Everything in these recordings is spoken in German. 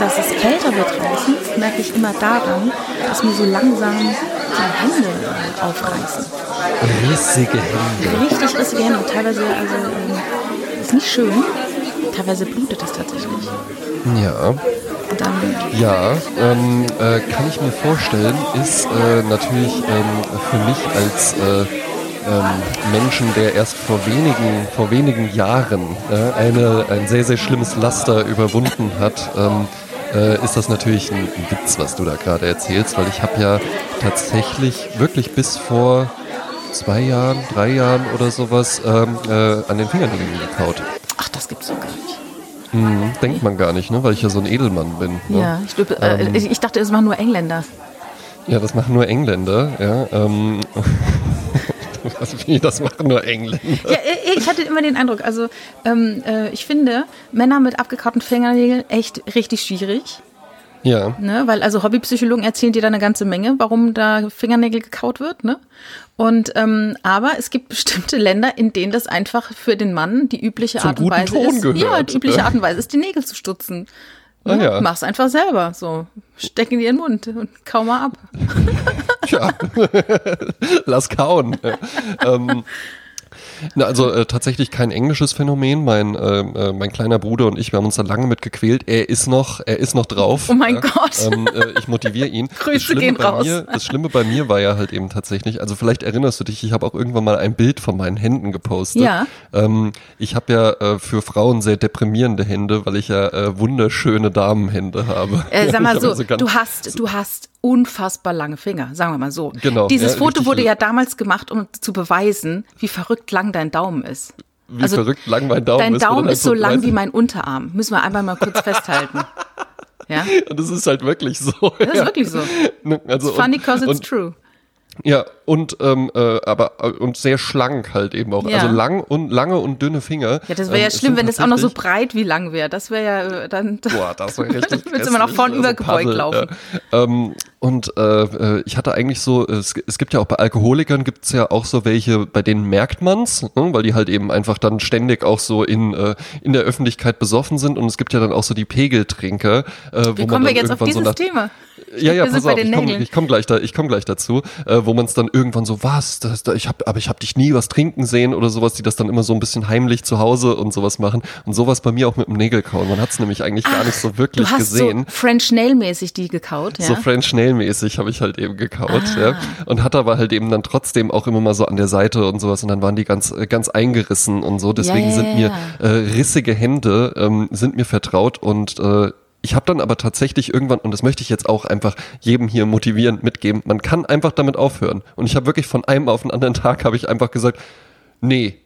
dass es kälter wird draußen, merke ich immer daran, dass mir so langsam die Hände aufreißen. Rissige Hände. Richtig rissige Hände. Und teilweise, also, ähm, ist nicht schön. Teilweise blutet das tatsächlich. Ja. Ja, ähm, äh, kann ich mir vorstellen, ist äh, natürlich ähm, für mich als äh, ähm, Menschen, der erst vor wenigen, vor wenigen Jahren äh, eine, ein sehr, sehr schlimmes Laster überwunden hat, ähm, äh, ist das natürlich ein, ein Witz, was du da gerade erzählst, weil ich habe ja tatsächlich wirklich bis vor zwei Jahren, drei Jahren oder sowas ähm, äh, an den Fingernägeln gekaut. ach, das gibt's doch gar nicht. Hm, denkt man gar nicht, ne? weil ich ja so ein Edelmann bin. Ne? Ja, ich, glaub, äh, Ähm. ich, ich dachte, es machen nur Engländer. Ja, das machen nur Engländer, ja. Ähm, was, wie, das machen nur Engländer. Ja, ich hatte immer den Eindruck, also ähm, äh, ich finde Männer mit abgekauten Fingernägeln echt richtig schwierig. Ja, Ne? Weil also Hobbypsychologen erzählen dir da eine ganze Menge, warum da Fingernägel gekaut wird. Ne? Und ähm, aber es gibt bestimmte Länder, in denen das einfach für den Mann die übliche Zum Art und Weise Ton ist. gehört. Ja, die übliche Art und Weise ist, die Nägel zu stutzen. Ah, ja. Mach's einfach selber. So, steck in den Mund und kau mal ab. tja. Lass kauen. Ähm, na, also äh, tatsächlich kein englisches Phänomen. Mein, ähm, äh, mein kleiner Bruder und ich, wir haben uns da lange mit gequält. Er ist noch, er ist noch drauf. Oh mein ja. Gott. Ähm, äh, ich motiviere ihn. Grüße gehen raus. Mir, das Schlimme bei mir war ja halt eben tatsächlich, also vielleicht erinnerst du dich, ich habe auch irgendwann mal ein Bild von meinen Händen gepostet. Ja. Ähm, ich habe ja äh, für Frauen sehr deprimierende Hände, weil ich ja äh, wunderschöne Damenhände habe. Äh, sag mal hab so, also du hast, du hast unfassbar lange Finger, sagen wir mal so. Genau, Dieses ja, Foto wurde ja damals gemacht, um zu beweisen, wie verrückt lang dein Daumen ist. wie also verrückt lang mein Daumen Dein ist. wo Daumen ist so lang wie mein Unterarm. Müssen wir einfach mal kurz festhalten. Ja, Und das ist halt wirklich so. das ist wirklich so. Also It's funny because it's und, true. Ja, und ähm, äh, aber äh, und sehr schlank halt eben auch. Ja. Also lang und lange und dünne Finger. Ja, das wäre Ähm, ja schlimm, wenn das auch noch so breit wie lang wäre. Das wäre ja äh, dann. Boah, das wäre richtig. Dann würdest du immer nach grässlich, vorn also übergebeugt Paddel, laufen. Ja. Ähm, und äh, äh, ich hatte eigentlich so, es, es gibt ja auch bei Alkoholikern gibt's ja auch so welche, bei denen merkt man's, ne, weil die halt eben einfach dann ständig auch so in, äh, in der Öffentlichkeit besoffen sind. Und es gibt ja dann auch so die Pegeltrinker. Äh, wo Wie man kommen wir dann jetzt auf dieses so Thema? Ja, ja, pass sind auf, ich komme komm gleich, da, ich komm gleich dazu, äh, wo man es dann irgendwann so, was, das, da, ich hab, aber ich habe dich nie was trinken sehen oder sowas, die das dann immer so ein bisschen heimlich zu Hause und sowas machen. Und sowas bei mir auch mit dem Nägelkauen. Man hat es nämlich eigentlich gar nicht so wirklich Du hast gesehen. so French Nail-mäßig die gekaut, ja? So French Nail-mäßig habe ich halt eben gekaut, Ah. ja. Und hatte aber halt eben dann trotzdem auch immer mal so an der Seite und sowas und dann waren die ganz, äh, ganz eingerissen und so. Deswegen ja, sind ja, mir ja. äh, rissige Hände ähm, sind mir vertraut und äh, ich habe dann aber tatsächlich irgendwann, und das möchte ich jetzt auch einfach jedem hier motivierend mitgeben, man kann einfach damit aufhören. Und ich habe wirklich von einem auf den anderen Tag habe ich einfach gesagt, nee,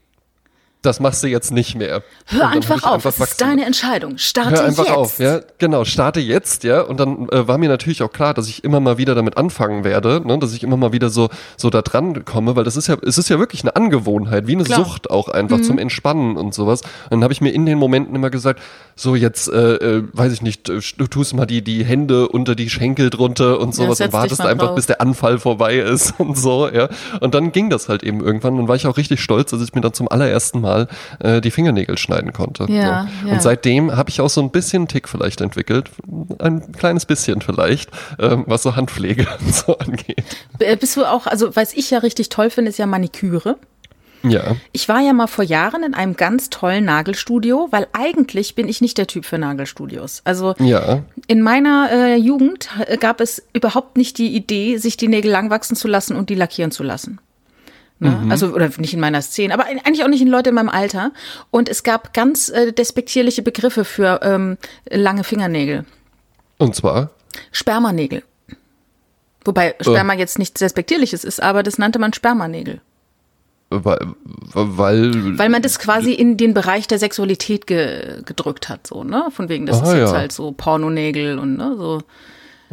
das machst du jetzt nicht mehr. Hör einfach auf, das ist deine Entscheidung. Starte Hör einfach jetzt. auf, ja, genau, starte jetzt, ja, und dann äh, war mir natürlich auch klar, dass ich immer mal wieder damit anfangen werde, ne, dass ich immer mal wieder so so da dran komme, weil das ist ja es ist ja wirklich eine Angewohnheit, wie eine Klar. Mhm. Sucht auch einfach zum Entspannen und sowas. Und dann habe ich mir in den Momenten immer gesagt, so jetzt äh, äh, weiß ich nicht, äh, du tust mal die die Hände unter die Schenkel drunter und sowas setz und wartest einfach, drauf. bis der Anfall vorbei ist und so, ja. Und dann ging das halt eben irgendwann und war ich auch richtig stolz, dass ich mir dann zum allerersten Mal äh, die Fingernägel schneiden konnte. Ja, ja. Und seitdem habe ich auch so ein bisschen einen Tick vielleicht entwickelt, ein kleines bisschen vielleicht, ähm, was so Handpflege und so angeht. Äh, Bist du auch, also was ich ja richtig toll finde, ist ja Maniküre. Ja, Ich war ja mal vor Jahren in einem ganz tollen Nagelstudio, weil eigentlich bin ich nicht der Typ für Nagelstudios. Also ja, in meiner äh, Jugend äh, gab es überhaupt nicht die Idee, sich die Nägel lang wachsen zu lassen und die lackieren zu lassen. Ne? Mhm. Also, oder nicht in meiner Szene, aber eigentlich auch nicht in Leute in meinem Alter. Und es gab ganz äh, despektierliche Begriffe für ähm, lange Fingernägel. und zwar, Spermanägel. Wobei Sperma jetzt nichts Despektierliches ist, aber das nannte man Spermanägel. weil, weil, Weil man das quasi in den Bereich der Sexualität ge gedrückt hat, so, ne? Von wegen, das Ah, ist jetzt ja. halt so Pornonägel und ne, so.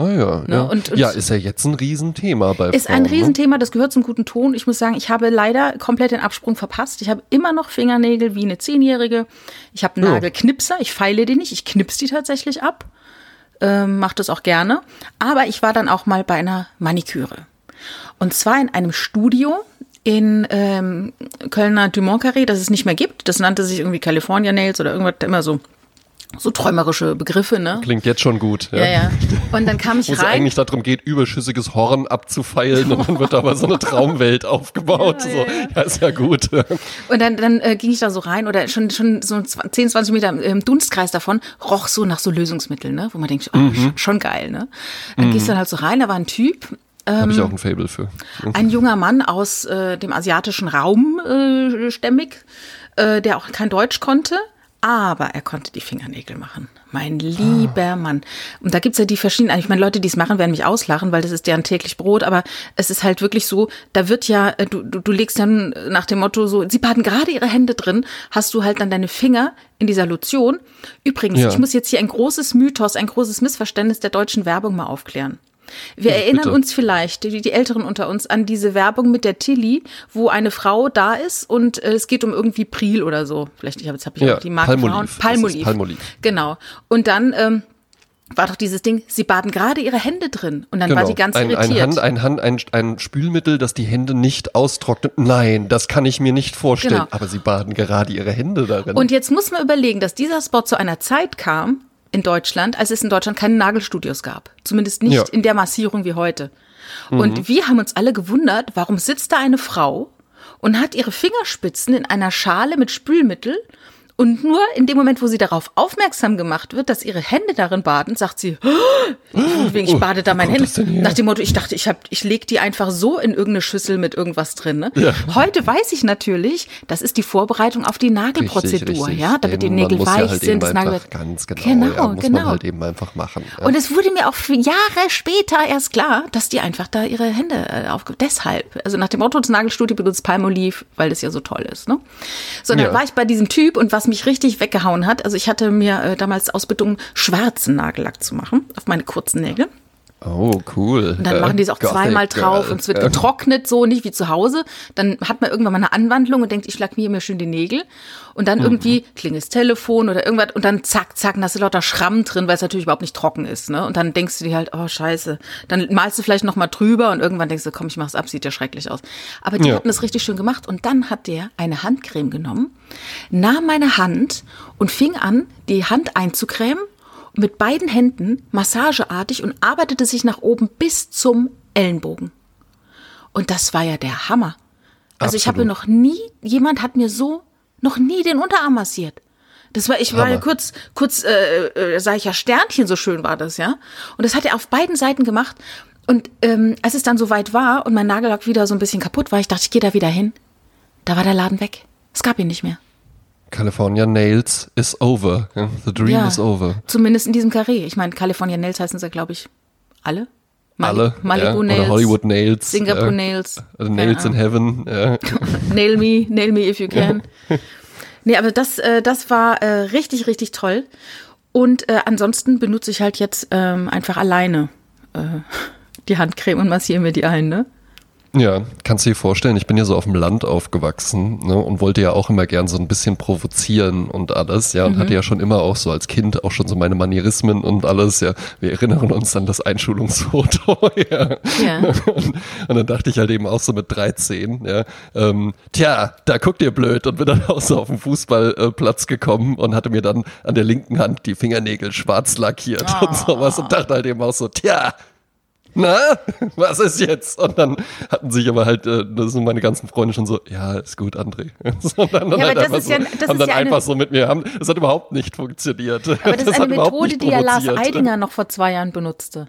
Ah ja, ja. und- und- ja, ist ja jetzt ein Riesenthema bei Ist Frauen, ein ne? Riesenthema, das gehört zum guten Ton. Ich muss sagen, ich habe leider komplett den Absprung verpasst. Ich habe immer noch Fingernägel wie eine Zehnjährige. Ich habe einen Ja. Nagelknipser, ich feile die nicht, ich knips die tatsächlich ab. Ähm, Mache das auch gerne. Aber ich war dann auch mal bei einer Maniküre. Und zwar in einem Studio in ähm, Kölner Dumont Carré, das es nicht mehr gibt. Das nannte sich irgendwie California Nails oder irgendwas immer so so träumerische Begriffe, ne? Klingt jetzt schon gut. Ja, ja. Und dann kam ich Wo es rein. eigentlich darum geht, überschüssiges Horn abzufeilen und dann wird da aber so eine Traumwelt aufgebaut. Ja, so, ja, ja, ist ja gut. Und dann, dann äh, ging ich da so rein oder schon, schon so 10, 20 Meter im, Dunstkreis davon, roch so nach so Lösungsmitteln, ne? Wo man denkt, oh, Mhm. schon, geil, ne? Dann gehst du dann halt so rein, da war ein Typ, Habe ich auch ein Fable für. ein junger Mann aus äh, dem asiatischen Raum äh, stämmig, äh, der auch kein Deutsch konnte, aber er konnte die Fingernägel machen. Mein lieber Mann. Und da gibt's ja die verschiedenen, ich meine, Leute, die es machen, werden mich auslachen, weil das ist deren täglich Brot, aber es ist halt wirklich so, da wird ja, äh, du, du, du legst dann nach dem Motto so, sie baden gerade ihre Hände drin, hast du halt dann deine Finger in dieser Lotion. Übrigens, Ja. ich muss jetzt hier ein großes Mythos, ein großes Missverständnis der deutschen Werbung mal aufklären. Wir erinnern bitte. uns vielleicht, die, die Älteren unter uns, an diese Werbung mit der Tilly, wo eine Frau da ist und äh, es geht um irgendwie Pril oder so. Vielleicht, ich hab, jetzt habe ich Ja, auch die Marke Palmolive. Palmolive. Palmolive. Genau. Und dann ähm, war doch dieses Ding, sie baden gerade ihre Hände drin und dann war sie ganz Genau. ein, irritiert. ein, Hand, ein, Hand, ein, ein Spülmittel, das die Hände nicht austrocknet. Nein, das kann ich mir nicht vorstellen. Genau. Aber sie baden gerade ihre Hände darin. Und jetzt muss man überlegen, dass dieser Spot zu einer Zeit kam in Deutschland, als es in Deutschland keine Nagelstudios gab. Zumindest nicht Ja. Mhm. in der Massierung wie heute. Und wir haben uns alle gewundert, warum sitzt da eine Frau und hat ihre Fingerspitzen in einer Schale mit Spülmittel und nur in dem Moment, wo sie darauf aufmerksam gemacht wird, dass ihre Hände darin baden, sagt sie, wegen, ich bade da kommt Hände. Nach dem Motto, ich dachte, ich, hab, ich leg die einfach so in irgendeine Schüssel mit irgendwas drin. Ne? Heute weiß ich natürlich, das ist die Vorbereitung auf die Nagelprozedur, Richtig, richtig. ja, damit die Denn Nägel weich ja halt sind, eben das Nagelbett. Ganz genau, Genau, ja, muss genau. man halt eben einfach machen. Ja. Und es wurde mir auch Jahre später erst klar, dass die einfach da ihre Hände äh, aufge... Deshalb. Also nach dem Motto, das Nagelstudio benutzt Palmolive, weil das ja so toll ist. Ne? So, dann Ja. war ich bei diesem Typ und was mich richtig weggehauen hat, also ich hatte mir äh, damals Ausbildung, schwarzen Nagellack zu machen auf meine kurzen Nägel. Oh, cool. Und dann machen die es auch zweimal drauf und es wird getrocknet, so nicht wie zu Hause. Dann hat man irgendwann mal eine Anwandlung und denkt, ich lackiere mir schön die Nägel. Und dann irgendwie klingelt das Telefon oder irgendwas und dann zack, zack, und da hast du lauter Schramm drin, weil es natürlich überhaupt nicht trocken ist. Ne? Und dann denkst du dir halt, oh scheiße. Dann malst du vielleicht noch mal drüber und irgendwann denkst du, komm, ich mach's ab, sieht ja schrecklich aus. Aber die Ja. hatten es richtig schön gemacht. Und dann hat der eine Handcreme genommen, nahm meine Hand und fing an, die Hand einzucremen mit beiden Händen massageartig und arbeitete sich nach oben bis zum Ellenbogen. Und das war ja der Hammer. Also ich habe Absolut. noch nie, jemand hat mir so noch nie den Unterarm massiert. Das war, ich war ja kurz, kurz, äh, äh, sag ich ja, Sternchen, so schön war das, ja. Und das hat er auf beiden Seiten gemacht. Und ähm, als es dann soweit war und mein Nagellack wieder so ein bisschen kaputt war, ich dachte, ich gehe da wieder hin. Da war der Laden weg. Es gab ihn nicht mehr. California Nails is over. The dream Ja, is over. Zumindest in diesem Carré. Ich meine, California Nails heißen sie, glaube ich, alle. Mali- Alle. Malibu ja, Nails. Oder Hollywood Nails. Singapore ja. Nails. Also Nails in Heaven. Nail me, nail me if you can. nee, aber das, äh, das war äh, richtig, richtig toll. Und äh, ansonsten benutze ich halt jetzt ähm, einfach alleine äh, die Handcreme und massiere mir die ein, ne? Ja, kannst du dir vorstellen, ich bin ja so auf dem Land aufgewachsen ne, und wollte ja auch immer gern so ein bisschen provozieren und alles, ja, und hatte ja schon immer auch so als Kind auch schon so meine Manierismen und alles, ja. Wir erinnern uns an das Einschulungsfoto, ja. Ja. Und, und dann dachte ich halt eben auch so mit 13, ja, ähm, tja, da guckt ihr blöd und bin dann auch so auf den Fußballplatz gekommen und hatte mir dann an der linken Hand die Fingernägel schwarz lackiert und sowas und dachte halt eben auch so, tja, na, was ist jetzt? Und dann hatten sich aber halt, äh, das sind meine ganzen Freunde schon so, ja, ist gut, André. Und dann, dann Ja, aber halt das ist so, ja- das haben ist dann ja eine- einfach so mit mir, haben, das hat überhaupt nicht funktioniert. Aber das ist eine Methode, die ja Lars Eidinger noch vor zwei Jahren benutzte.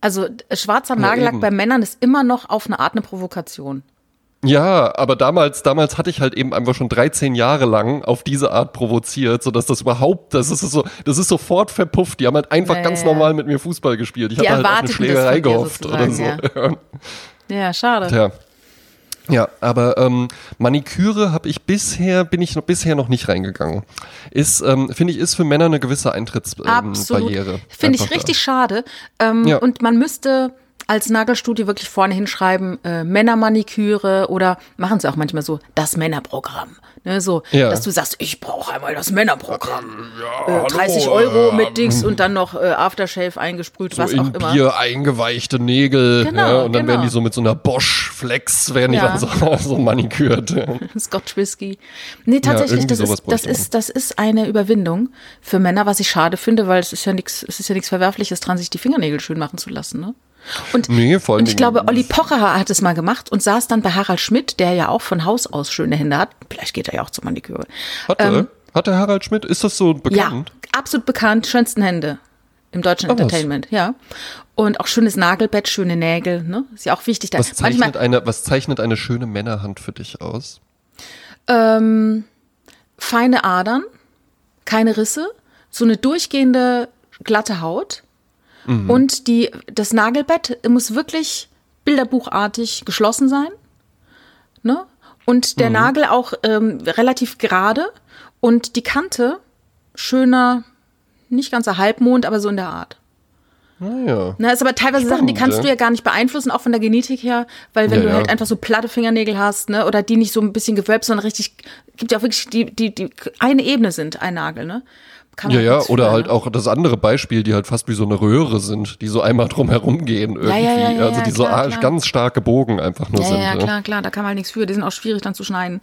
Also schwarzer Nagellack eben. bei Männern ist immer noch auf eine Art eine Provokation. Ja, aber damals, damals hatte ich halt eben einfach schon 13 Jahre lang auf diese Art provoziert, sodass das überhaupt, das ist so, das ist sofort verpufft. Die haben halt einfach Ja, ganz ja. normal mit mir Fußball gespielt. Ich Die hatte halt auf eine Schlägerei gehofft oder so. sozusagen, Ja, schade. Tja. Ja, aber ähm, Maniküre habe ich bisher, bin ich noch bisher noch nicht reingegangen. Ist, ähm, finde ich, ist für Männer eine gewisse Absolut. Eintrittsbarriere. Finde ich richtig schade. Ähm, Ja. Und man müsste, als Nagelstudie wirklich vorne hinschreiben, äh, Männermaniküre oder machen sie auch manchmal so, das Männerprogramm. Ne, so, Ja. dass du sagst, ich brauche einmal das Männerprogramm. Ja, äh, 30 hallo, Euro äh, mit Dings und dann noch äh, Aftershave eingesprüht, so was in auch immer. Bier eingeweichte Nägel. Genau, ja, und dann genau. werden die so mit so einer Bosch Flex, werden die dann so, so manikürt. Scotch Whisky. Nee, tatsächlich, das, ist, das, ist, das ist eine Überwindung für Männer, was ich schade finde, weil es ist ja nichts, es ist ja nichts Verwerfliches dran, sich die Fingernägel schön machen zu lassen. Ne? Und, Nee, vor und ich glaube, Olli Pocher hat es mal gemacht und saß dann bei Harald Schmidt, der ja auch von Haus aus schöne Hände hat. Vielleicht geht er ja auch zur Maniküre. Hatte, hatte Harald Schmidt, ist das so bekannt? Ähm, Ja, absolut bekannt, schönsten Hände im deutschen Oh, was? Entertainment, ja. Und auch schönes Nagelbett, schöne Nägel, ne? Ist ja auch wichtig. Da. Was zeichnet, Manchmal, eine, was zeichnet eine schöne Männerhand für dich aus? ähm, feine Adern, keine Risse, so eine durchgehende glatte Haut und die, das Nagelbett muss wirklich bilderbuchartig geschlossen sein. Ne? Und der Nagel auch ähm, relativ gerade und die Kante schöner, nicht ganzer Halbmond, aber so in der Art. Naja. Na, ist aber teilweise Sachen, die Spannend, kannst ja. du ja gar nicht beeinflussen, auch von der Genetik her, weil wenn Ja, du ja. halt einfach so platte Fingernägel hast, ne, oder die nicht so ein bisschen gewölbt, sondern richtig, gibt ja auch wirklich, die, die, die eine Ebene sind, ein Nagel, ne? Kann man Ja, ja, oder für, halt ne? auch das andere Beispiel, die halt fast wie so eine Röhre sind, die so einmal drum herum gehen irgendwie. ja, ja, ja, also die so klar, klar. ganz starke Bogen einfach nur sind. ja, ja. klar, klar, da kann man halt nichts für. Die sind auch schwierig dann zu schneiden.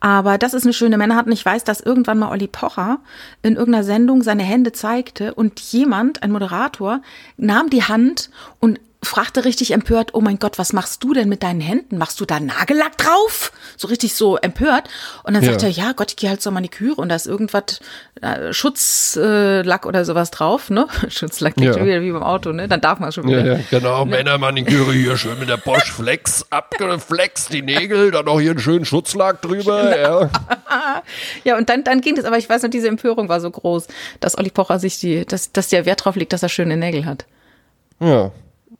Aber das ist eine schöne Männerhand und ich weiß, dass irgendwann mal Olli Pocher in irgendeiner Sendung seine Hände zeigte und jemand, ein Moderator, nahm die Hand und fragte richtig empört, oh mein Gott, was machst du denn mit deinen Händen? Machst du da Nagellack drauf? So richtig so empört. Und dann Ja. sagt er, ja Gott, ich gehe halt zur Maniküre und da ist irgendwas, äh, Schutzlack oder sowas drauf, ne? Schutzlack klingt Ja. schon wieder wie beim Auto, ne? Dann darf man schon wieder. Ja, ja, genau, Männermaniküre hier schön mit der Bosch Flex abgeflext, die Nägel, dann noch hier einen schönen Schutzlack drüber. Ja. Ja, und dann, dann ging es, aber ich weiß noch, diese Empörung war so groß, dass Olli Pocher sich die, dass, dass der Wert drauf legt, dass er schöne Nägel hat. ja.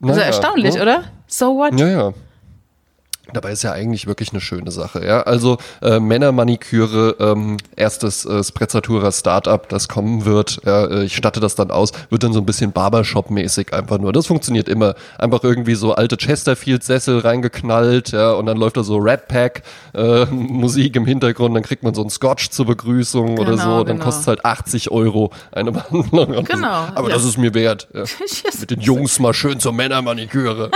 Also Naja, erstaunlich, ne? oder? So what? Ja, ja. Dabei ist ja eigentlich wirklich eine schöne Sache, ja. Also äh, Männermaniküre, ähm, erstes äh, Sprezzatura Startup, das kommen wird. Äh, ich statte das dann aus, wird dann so ein bisschen Barbershop-mäßig einfach nur. Das funktioniert immer. Einfach irgendwie so alte Chesterfield-Sessel reingeknallt, ja, und dann läuft da so Red Pack äh, Musik im Hintergrund, dann kriegt man so einen Scotch zur Begrüßung oder Genau, so, dann genau. kostet es halt 80 Euro eine Behandlung. Genau, Aber ja. das ist mir wert. Ja. Mit den Jungs mal schön zur Männermaniküre.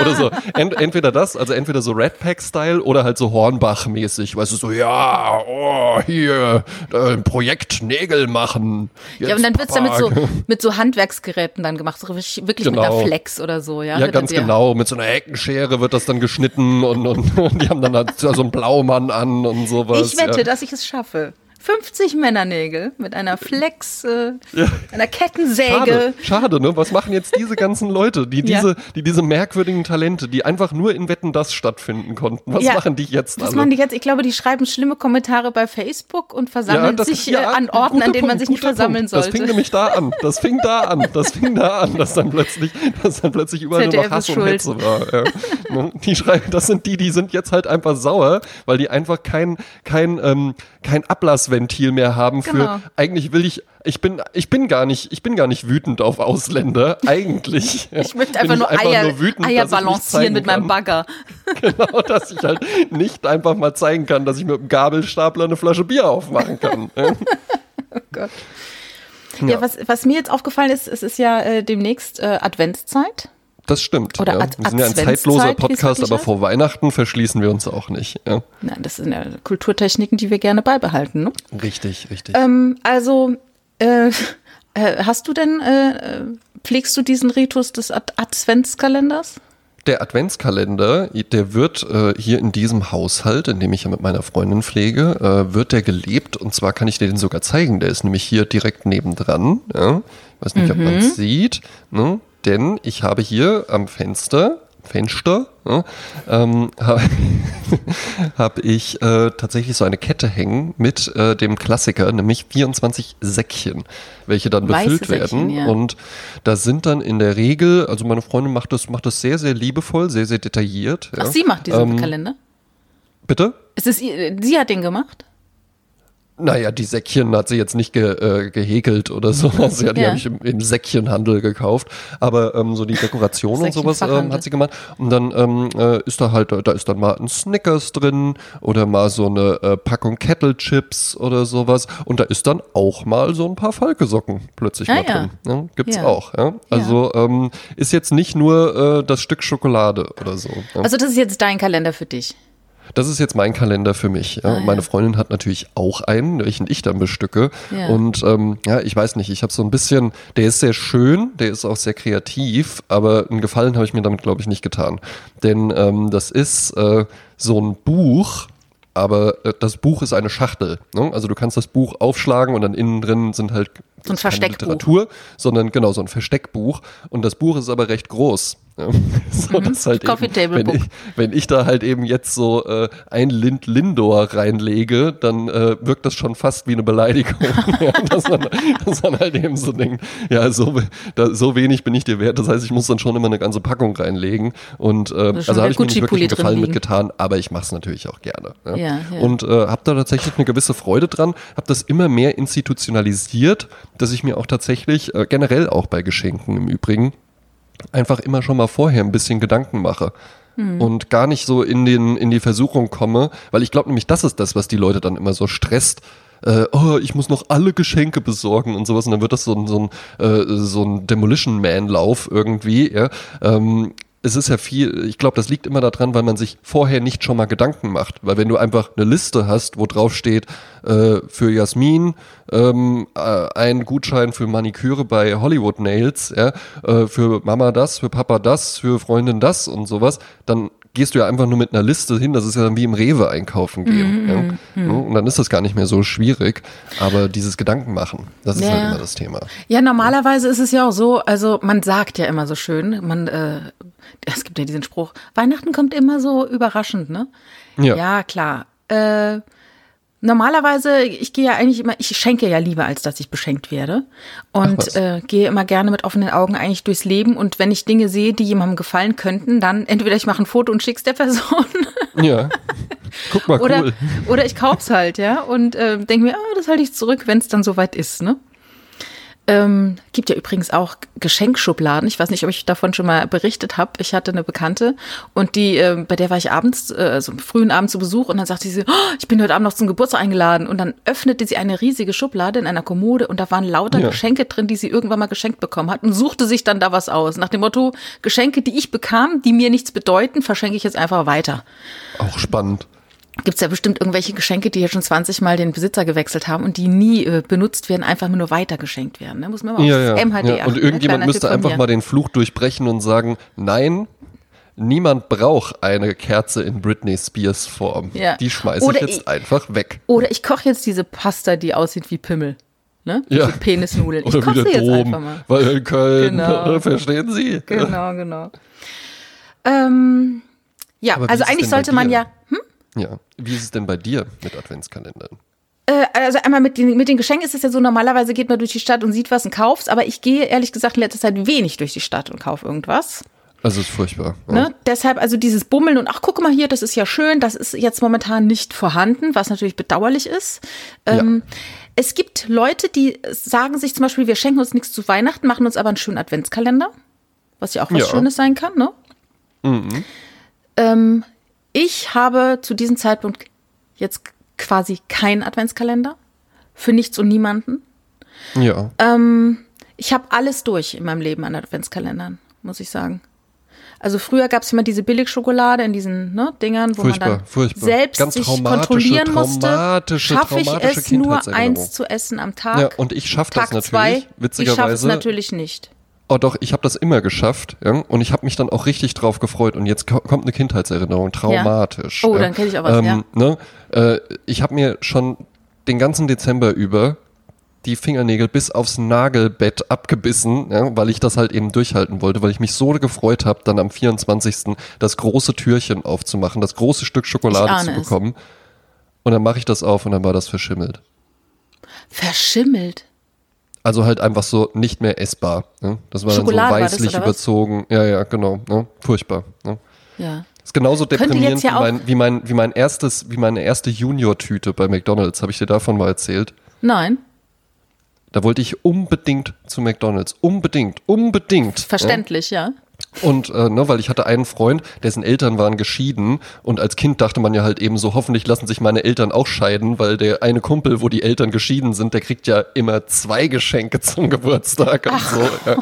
oder so. Ent, entweder das, also entweder so Red Pack-Style oder halt so Hornbach-mäßig. Weißt du, so, ja, oh, hier, äh, Projekt Nägel machen. Jetzt, Ja, und dann wird's dann mit so, mit so Handwerksgeräten dann gemacht, so wirklich wirklich mit Genau. einer Flex oder so, ja? Ja, Wird ganz genau. Mit so einer Heckenschere wird das dann geschnitten und, und, und die haben dann halt so einen Blaumann an und sowas. Ich wette, ja. dass ich es schaffe. 50 Männernägel mit einer Flex, äh, einer Kettensäge. Schade, schade, ne? Was machen jetzt diese ganzen Leute, die Ja. diese, die diese merkwürdigen Talente, die einfach nur in Wetten das stattfinden konnten? Was Ja. machen die jetzt Was alle? machen die jetzt? Ich glaube, die schreiben schlimme Kommentare bei Facebook und versammeln sich äh, an Orten, an denen man sich nicht versammeln Punkt. sollte. Das fing nämlich da an. Das fing da an. Das fing da an, dass dann plötzlich, dass dann plötzlich überall nur ZDF noch Hass und. Hetze war. Ja. Ne? Die schreiben, das sind die, die sind jetzt halt einfach sauer, weil die einfach kein, kein, ähm, kein Ablassventil mehr haben für, Genau. eigentlich will ich, ich bin, ich bin gar nicht, ich bin gar nicht wütend auf Ausländer. Eigentlich. Ich möchte einfach nur Eier, nur wütend, Eier balancieren mit meinem. Bagger. Genau, dass ich halt nicht einfach mal zeigen kann, dass ich mit einem Gabelstapler eine Flasche Bier aufmachen kann. Ja. Gott. Ja, was, was mir jetzt aufgefallen ist, es ist ja äh, demnächst äh, Adventszeit. Das stimmt. Oder ja. Ad- Wir sind ja ein zeitloser Podcast, aber vor Weihnachten verschließen wir uns auch nicht. Ja. Nein, das sind ja Kulturtechniken, die wir gerne beibehalten. Ne? Richtig, richtig. Ähm, also, äh, äh, hast du denn, äh, pflegst du diesen Ritus des Ad Adventskalenders? Der Adventskalender, der wird äh, hier in diesem Haushalt, in dem ich ja mit meiner Freundin pflege, äh, wird der gelebt. Und zwar kann ich dir den sogar zeigen. Der ist nämlich hier direkt nebendran. Ja. Weiß nicht, ob man es sieht. Ne? Denn ich habe hier am Fenster, Fenster, ja, ähm, habe hab ich äh, tatsächlich so eine Kette hängen mit äh, dem Klassiker, nämlich 24 Säckchen, welche dann Weiße befüllt Säckchen, werden. ja. Und da sind dann in der Regel, also meine Freundin macht das, macht das sehr, sehr liebevoll, sehr, sehr detailliert. Ja. Ach, sie macht diesen Ähm, Kalender? Bitte? Es ist, ihr- sie hat den gemacht? Naja, die Säckchen hat sie jetzt nicht ge, äh, gehäkelt oder so. Also, ja, die Ja. habe ich im, im Säckchenhandel gekauft. Aber ähm, so die Dekoration und sowas ähm, hat sie gemacht. Und dann ähm, äh, ist da halt, da ist dann mal ein Snickers drin oder mal so eine äh, Packung Kettle Chips oder sowas. Und da ist dann auch mal so ein paar Falke-Socken plötzlich Ah, mal ja. drin. Ja, gibt's auch. Ja? Also ähm, ist jetzt nicht nur äh, das Stück Schokolade oder so. Also das ist jetzt dein Kalender für dich. Das ist jetzt mein Kalender für mich. Ja. Ah, ja. Meine Freundin hat natürlich auch einen, welchen ich dann bestücke. Ja. Und ähm, ja, ich weiß nicht, ich habe so ein bisschen, der ist sehr schön, der ist auch sehr kreativ, aber einen Gefallen habe ich mir damit, glaube ich, nicht getan. Denn ähm, das ist äh, so ein Buch, aber äh, das Buch ist eine Schachtel. Ne? Also du kannst das Buch aufschlagen und dann innen drin sind halt So ein Versteckbuch. Literatur, sondern genau so ein Versteckbuch. Und das Buch ist aber recht groß. So, dass halt Mhm. Coffee eben, Table wenn, ich, wenn ich da halt eben jetzt so äh, ein Lind Lindor reinlege, dann äh, wirkt das schon fast wie eine Beleidigung. ja, dass, man, dass man halt eben so denkt, ja, so, da, so wenig bin ich dir wert. Das heißt, ich muss dann schon immer eine ganze Packung reinlegen. Und äh, also habe ich mir nicht wirklich einen Gefallen mitgetan, aber ich mache es natürlich auch gerne. Ja. Ja, ja. Und äh, habe da tatsächlich eine gewisse Freude dran, habe das immer mehr institutionalisiert, dass ich mir auch tatsächlich, äh, generell auch bei Geschenken im Übrigen, einfach immer schon mal vorher ein bisschen Gedanken mache. Und gar nicht so in, den, in die Versuchung komme, weil ich glaube nämlich, das ist das, was die Leute dann immer so stresst. Äh, oh, ich muss noch alle Geschenke besorgen und sowas. Und dann wird das so ein, so ein, äh, so ein Demolition Man-Lauf irgendwie. Ja? Ähm, es ist ja viel, ich glaube, das liegt immer daran, weil man sich vorher nicht schon mal Gedanken macht. Weil wenn du einfach eine Liste hast, wo drauf steht, äh, für Jasmin ähm, äh, ein Gutschein für Maniküre bei Hollywood Nails, ja, äh, für Mama das, für Papa das, für Freundin das und sowas, dann gehst du ja einfach nur mit einer Liste hin, das ist ja dann wie im Rewe einkaufen gehen. ja. Ja, Und dann ist das gar nicht mehr so schwierig. Aber dieses Gedanken machen, das ist Ja. halt immer das Thema. Ja, normalerweise ist es ja auch so, also man sagt ja immer so schön, man, äh, es gibt ja diesen Spruch, Weihnachten kommt immer so überraschend, ne? Ja. Ja, klar. Äh, normalerweise, ich gehe ja eigentlich immer, ich schenke ja lieber, als dass ich beschenkt werde. Und äh, gehe immer gerne mit offenen Augen eigentlich durchs Leben. Und wenn ich Dinge sehe, die jemandem gefallen könnten, dann entweder ich mache ein Foto und schick's der Person Ja. Guck mal, oder, cool. oder ich kauf's halt, ja. Und äh, denke mir, ah, das halte ich zurück, wenn es dann soweit ist, ne? Ähm, gibt ja übrigens auch Geschenkschubladen. Ich weiß nicht, ob ich davon schon mal berichtet habe. Ich hatte eine Bekannte und die, äh, bei der war ich abends, äh, so am frühen Abend zu Besuch und dann sagte sie, oh, ich bin heute Abend noch zum Geburtstag eingeladen. Und dann öffnete sie eine riesige Schublade in einer Kommode und da waren lauter Ja. Geschenke drin, die sie irgendwann mal geschenkt bekommen hat und suchte sich dann da was aus. Nach dem Motto, Geschenke, die ich bekam, die mir nichts bedeuten, verschenke ich jetzt einfach weiter. Auch spannend. Gibt es ja bestimmt irgendwelche Geschenke, die ja schon 20 Mal den Besitzer gewechselt haben und die nie äh, benutzt werden, einfach nur weitergeschenkt werden. Ne? Muss man mal Ja, ja. MHD ja. Und ne? irgendjemand müsste einfach mir. mal den Fluch durchbrechen und sagen, nein, niemand braucht eine Kerze in Britney Spears Form. Ja. Die schmeiße ich jetzt ich- einfach weg. Oder ich koche jetzt diese Pasta, die aussieht wie Pimmel. Ne? Ja. Diese Penisnudeln. Ich Oder koche sie der jetzt einfach mal. weil in Köln, Genau. verstehen Sie? Genau, genau. Ähm, ja, Aber also eigentlich sollte man ja. Hm? Ja. Wie ist es denn bei dir mit Adventskalendern? Äh, also einmal mit den, mit den Geschenken ist es ja so, normalerweise geht man durch die Stadt und sieht was und kauft's, aber ich gehe ehrlich gesagt in letzter Zeit wenig durch die Stadt und kaufe irgendwas. Also ist furchtbar. Ja. Ne? Deshalb also dieses Bummeln und ach, guck mal hier, das ist ja schön, das ist jetzt momentan nicht vorhanden, was natürlich bedauerlich ist. Ähm, Es gibt Leute, die sagen sich zum Beispiel, wir schenken uns nichts zu Weihnachten, machen uns aber einen schönen Adventskalender, was ja auch was Ja. Schönes sein kann. Ne? Ähm, ich habe zu diesem Zeitpunkt jetzt quasi keinen Adventskalender für nichts und niemanden. Ja. Ähm, ich habe alles durch in meinem Leben an Adventskalendern, muss ich sagen. Also früher gab es immer diese Billigschokolade in diesen ne, Dingern, wo Furchtbar, man dann furchtbar. selbst Ganz sich traumatische, kontrollieren musste. traumatische, Schaffe ich es nur eins zu essen am Tag? Ja, und ich schaff das natürlich, zwei, Ich schaffe es witzigerweise. natürlich nicht. Oh doch, ich habe das immer geschafft ja? und ich habe mich dann auch richtig drauf gefreut und jetzt ko- kommt eine Kindheitserinnerung, traumatisch. Oh, ja. dann kenn ich auch was, ja. Ne? Äh, ich habe mir schon den ganzen Dezember über die Fingernägel bis aufs Nagelbett abgebissen, ja, weil ich das halt eben durchhalten wollte, weil ich mich so gefreut habe, dann am 24. das große Türchen aufzumachen, das große Stück Schokolade zu es. bekommen. Und dann mache ich das auf und dann war das verschimmelt. Verschimmelt. Also halt einfach so nicht mehr essbar. Ne? Das war Schokolade dann das, so weißlich was? überzogen. Ja, ja, genau. Ne? Furchtbar. Ne? Ja. Das Ist genauso deprimierend ja wie, mein, wie, mein, wie mein erstes, wie meine erste Junior-Tüte bei McDonalds. Habe ich dir davon mal erzählt? Nein, Da wollte ich unbedingt zu McDonalds. Unbedingt, unbedingt. verständlich, ja. Und äh, ne, weil ich hatte einen Freund, dessen Eltern waren geschieden und als Kind dachte man ja halt eben so, hoffentlich lassen sich meine Eltern auch scheiden, weil der eine Kumpel, wo die Eltern geschieden sind, der kriegt ja immer zwei Geschenke zum Geburtstag und so. Ja,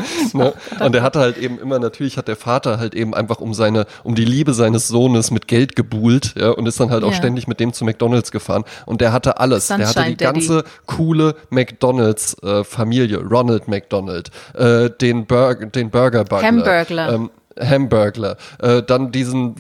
ne? Und der hatte halt eben immer, natürlich hat der Vater halt eben einfach um seine, um die Liebe seines Sohnes mit Geld gebuhlt, ja, und ist dann halt auch Ja. ständig mit dem zu McDonalds gefahren. Und der hatte alles. Der hatte die Daddy. ganze coole McDonalds-Familie, Ronald McDonald, äh, den, Burger, den Burger Bugler, Hamburgler. ähm, Hamburgler, äh, dann diesen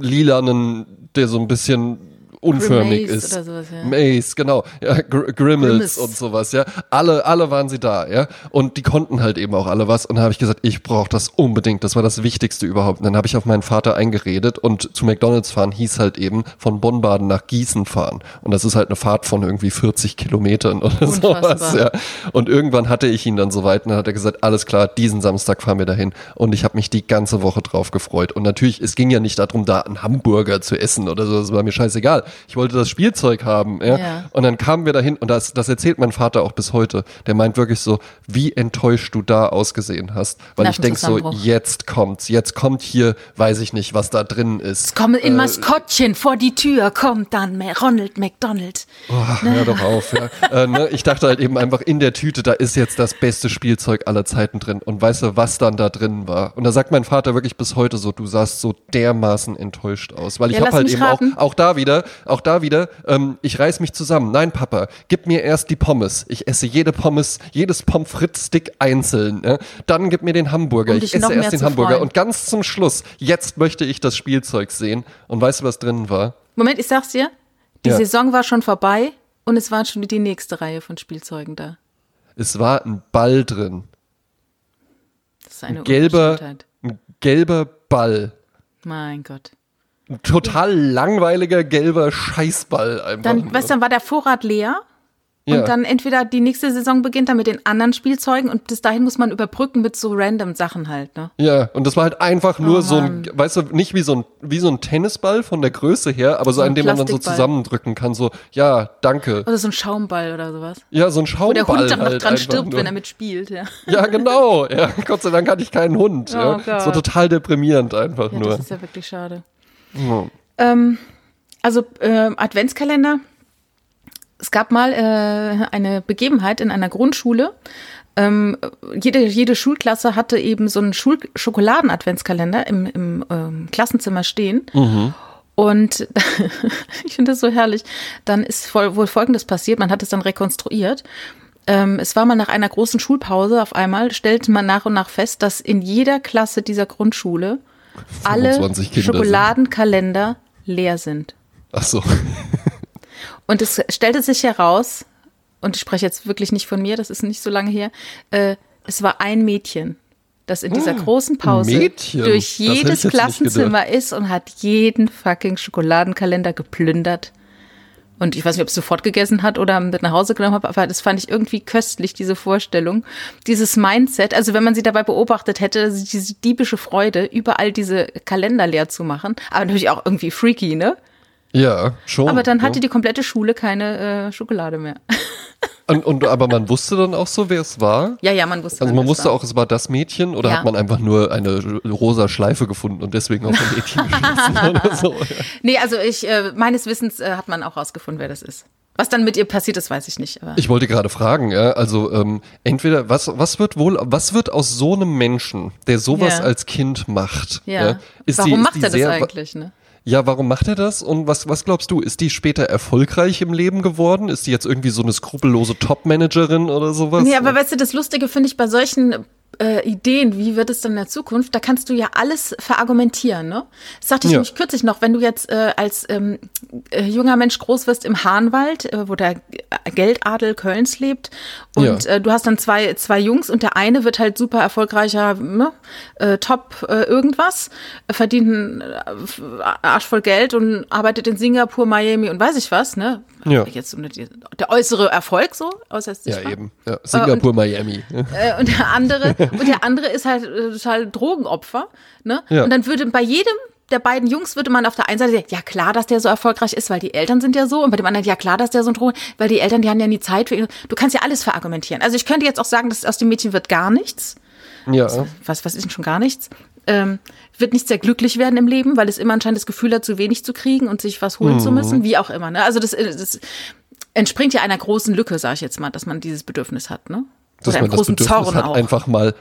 lilanen, der so ein bisschen unförmig Grimace ist. oder sowas, ja. Mace, genau. Ja, Gr Grimmels Grimace. und sowas, ja. Alle, alle waren sie da, ja. Und die konnten halt eben auch alle was. Und da habe ich gesagt, ich brauche das unbedingt. Das war das Wichtigste überhaupt. Und dann habe ich auf meinen Vater eingeredet und zu McDonalds fahren hieß halt eben von Bonn-Baden nach Gießen fahren. Und das ist halt eine Fahrt von irgendwie 40 Kilometern oder Unfassbar. sowas, ja. Und irgendwann hatte ich ihn dann soweit und dann hat er gesagt, alles klar, diesen Samstag fahren wir dahin. Und ich habe mich die ganze Woche drauf gefreut. Und natürlich, es ging ja nicht darum, da einen Hamburger zu essen oder so, das war mir scheißegal. Ich wollte das Spielzeug haben, ja. Ja. Und dann kamen wir dahin und das, das erzählt mein Vater auch bis heute. Der meint wirklich so, wie enttäuscht du da ausgesehen hast. Weil ich denk so, jetzt kommt's, jetzt kommt hier, weiß ich nicht, was da drin ist. Komm in Maskottchen vor die Tür, kommt dann Ronald McDonald. Oh, hör doch auf. Ja. äh, ne? Ich dachte halt eben einfach, in der Tüte, da ist jetzt das beste Spielzeug aller Zeiten drin. Und weißt du, was dann da drin war? Und da sagt mein Vater wirklich bis heute so, du sahst so dermaßen enttäuscht aus. Weil ich Ja, habe halt eben raten. auch, auch da wieder, auch da wieder, ähm, ich reiß mich zusammen. Nein, Papa, gib mir erst die Pommes. Ich esse jede Pommes, jedes Pommes frites Stick einzeln. Ja? Dann gib mir den Hamburger. Um ich esse erst den Hamburger. freuen. Und ganz zum Schluss, jetzt möchte ich das Spielzeug sehen. Und weißt du, was drin war? Moment, ich sag's dir, die Ja. Saison war schon vorbei und es war schon die nächste Reihe von Spielzeugen da. Es war ein Ball drin. Das ist eine gelber, Unverschämtheit. ein gelber Ball. Mein Gott. Ein total langweiliger gelber Scheißball einfach. Dann, nur. weißt du, dann war der Vorrat leer ja. und dann entweder die nächste Saison beginnt dann mit den anderen Spielzeugen und bis dahin muss man überbrücken mit so random Sachen halt, ne? ja, und das war halt einfach nur Oh, so ein, weißt du, nicht wie so ein, wie so ein Tennisball von der Größe her, aber so, So ein dem man dann so zusammendrücken kann, so, ja, danke. Oder so ein Schaumball oder sowas. Ja, so ein Wo Schaumball der Hund dann noch halt dran einfach stirbt, nur. wenn er mitspielt, ja. Ja, genau. Ja, Gott sei Dank hatte ich keinen Hund. Oh ja. Gott. So total deprimierend einfach Ja, nur. das ist ja wirklich schade. Ja. Ähm, also ähm, Adventskalender. Es gab mal äh, eine Begebenheit in einer Grundschule. Ähm, jede, jede Schulklasse hatte eben so einen Schul Schokoladen-Adventskalender im, im ähm, Klassenzimmer stehen. Und ich finde das so herrlich. Dann ist voll, wohl Folgendes passiert. Man hat es dann rekonstruiert. Ähm, es war mal nach einer großen Schulpause auf einmal, stellte man nach und nach fest, dass in jeder Klasse dieser Grundschule alle 25 Kinder sind. Schokoladenkalender leer sind. Ach so. Und es stellte sich heraus, und ich spreche jetzt wirklich nicht von mir, das ist nicht so lange her, äh, es war ein Mädchen, das in dieser großen Pause Mädchen? durch jedes Klassenzimmer ist und hat jeden fucking Schokoladenkalender geplündert. Und ich weiß nicht, ob es sofort gegessen hat oder mit nach Hause genommen hat, aber das fand ich irgendwie köstlich, diese Vorstellung. Dieses Mindset, also wenn man sie dabei beobachtet hätte, diese diebische Freude, überall diese Kalender leer zu machen, aber natürlich auch irgendwie freaky, ne? Ja, schon. Aber dann ja. hatte die komplette Schule keine äh, Schokolade mehr. Und, und, aber man wusste dann auch so, wer es war? ja, ja, man wusste. Also man wusste war. auch, es war das Mädchen oder Ja. hat man einfach nur eine rosa Schleife gefunden und deswegen auf ein Mädchen geschissen oder so? Nee, also ich, äh, meines Wissens äh, hat man auch rausgefunden, wer das ist. Was dann mit ihr passiert ist, weiß ich nicht. Aber Ich wollte gerade fragen, ja, also ähm, entweder was was wird wohl was wird aus so einem Menschen, der sowas Ja. als Kind macht? ja. Ist Warum die, macht er das sehr, eigentlich, ne? Ja, warum macht er das? Und was, was glaubst du? Ist die später erfolgreich im Leben geworden? Ist die jetzt irgendwie so eine skrupellose Top-Managerin oder sowas? Nee, aber weißt du, das Lustige finde ich bei solchen äh, Ideen, wie wird es dann in der Zukunft, da kannst du ja alles verargumentieren, ne? Das sagte ich Ja. nämlich kürzlich noch, wenn du jetzt äh, als ähm, äh, junger Mensch groß wirst im Hahnwald, äh, wo der Geldadel Kölns lebt und Ja. äh, du hast dann zwei, zwei Jungs und der eine wird halt super erfolgreicher, ne? äh, top äh, irgendwas, verdient einen äh, Arsch voll Geld und arbeitet in Singapur, Miami und weiß ich was, ne? Ja. Jetzt der äußere Erfolg so, äußerst ja, sichtbar. eben. Ja, Singapur, Miami. Äh, und der andere und der andere ist halt äh, total Drogenopfer, ne? Ja. Und dann würde bei jedem der beiden Jungs würde man auf der einen Seite sagen, ja klar, dass der so erfolgreich ist, weil die Eltern sind ja so. Und bei dem anderen, ja klar, dass der so ein Drogen, weil die Eltern, die haben ja nie Zeit für ihn. Du kannst ja alles verargumentieren. Also ich könnte jetzt auch sagen, dass aus dem Mädchen wird gar nichts. Ja. Was, was ist denn schon gar nichts? Ähm, wird nicht sehr glücklich werden im Leben, weil es immer anscheinend das Gefühl hat, zu wenig zu kriegen und sich was holen zu Mhm. müssen, wie auch immer. Ne? Also das, äh, das entspringt ja einer großen Lücke, sage ich jetzt mal, dass man dieses Bedürfnis hat. Ne? dass Oder man das großen Bedürfnis Zorn hat, auch. einfach mal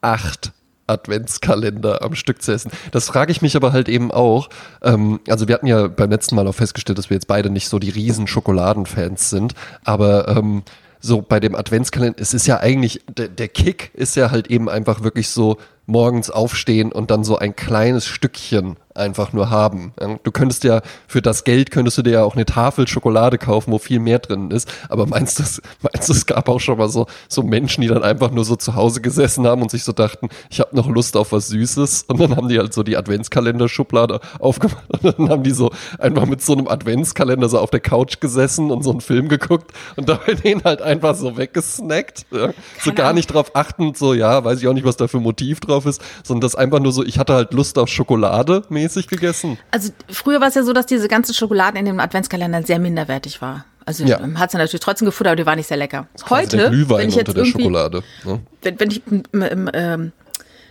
acht Adventskalender am Stück zu essen. Das frage ich mich aber halt eben auch. Ähm, also wir hatten ja beim letzten Mal auch festgestellt, dass wir jetzt beide nicht so die riesen Schokoladenfans sind, aber ähm, so bei dem Adventskalender, es ist ja eigentlich, der, der Kick ist ja halt eben einfach wirklich so morgens aufstehen und dann so ein kleines Stückchen einfach nur haben. Du könntest ja für das Geld könntest du dir ja auch eine Tafel Schokolade kaufen, wo viel mehr drin ist. Aber meinst du, es- meinst du, es gab auch schon mal so, so Menschen, die dann einfach nur so zu Hause gesessen haben und sich so dachten, ich habe noch Lust auf was Süßes und dann haben die halt so die Adventskalenderschublade aufgemacht und dann haben die so einfach mit so einem Adventskalender so auf der Couch gesessen und so einen Film geguckt und dabei den halt einfach so weggesnackt. Ja? So gar nicht drauf achtend, so ja, weiß ich auch nicht, was da für Motiv drauf ist, sondern das einfach nur so, ich hatte halt Lust auf Schokolade mäßig gegessen. Also früher war es ja so, dass diese ganze Schokolade in dem Adventskalender sehr minderwertig war. Also Ja. hat sie natürlich trotzdem gefuttert, aber die war nicht sehr lecker. Heute, wenn ich jetzt unter der Schokolade. Ne? wenn, wenn ich im, im ähm,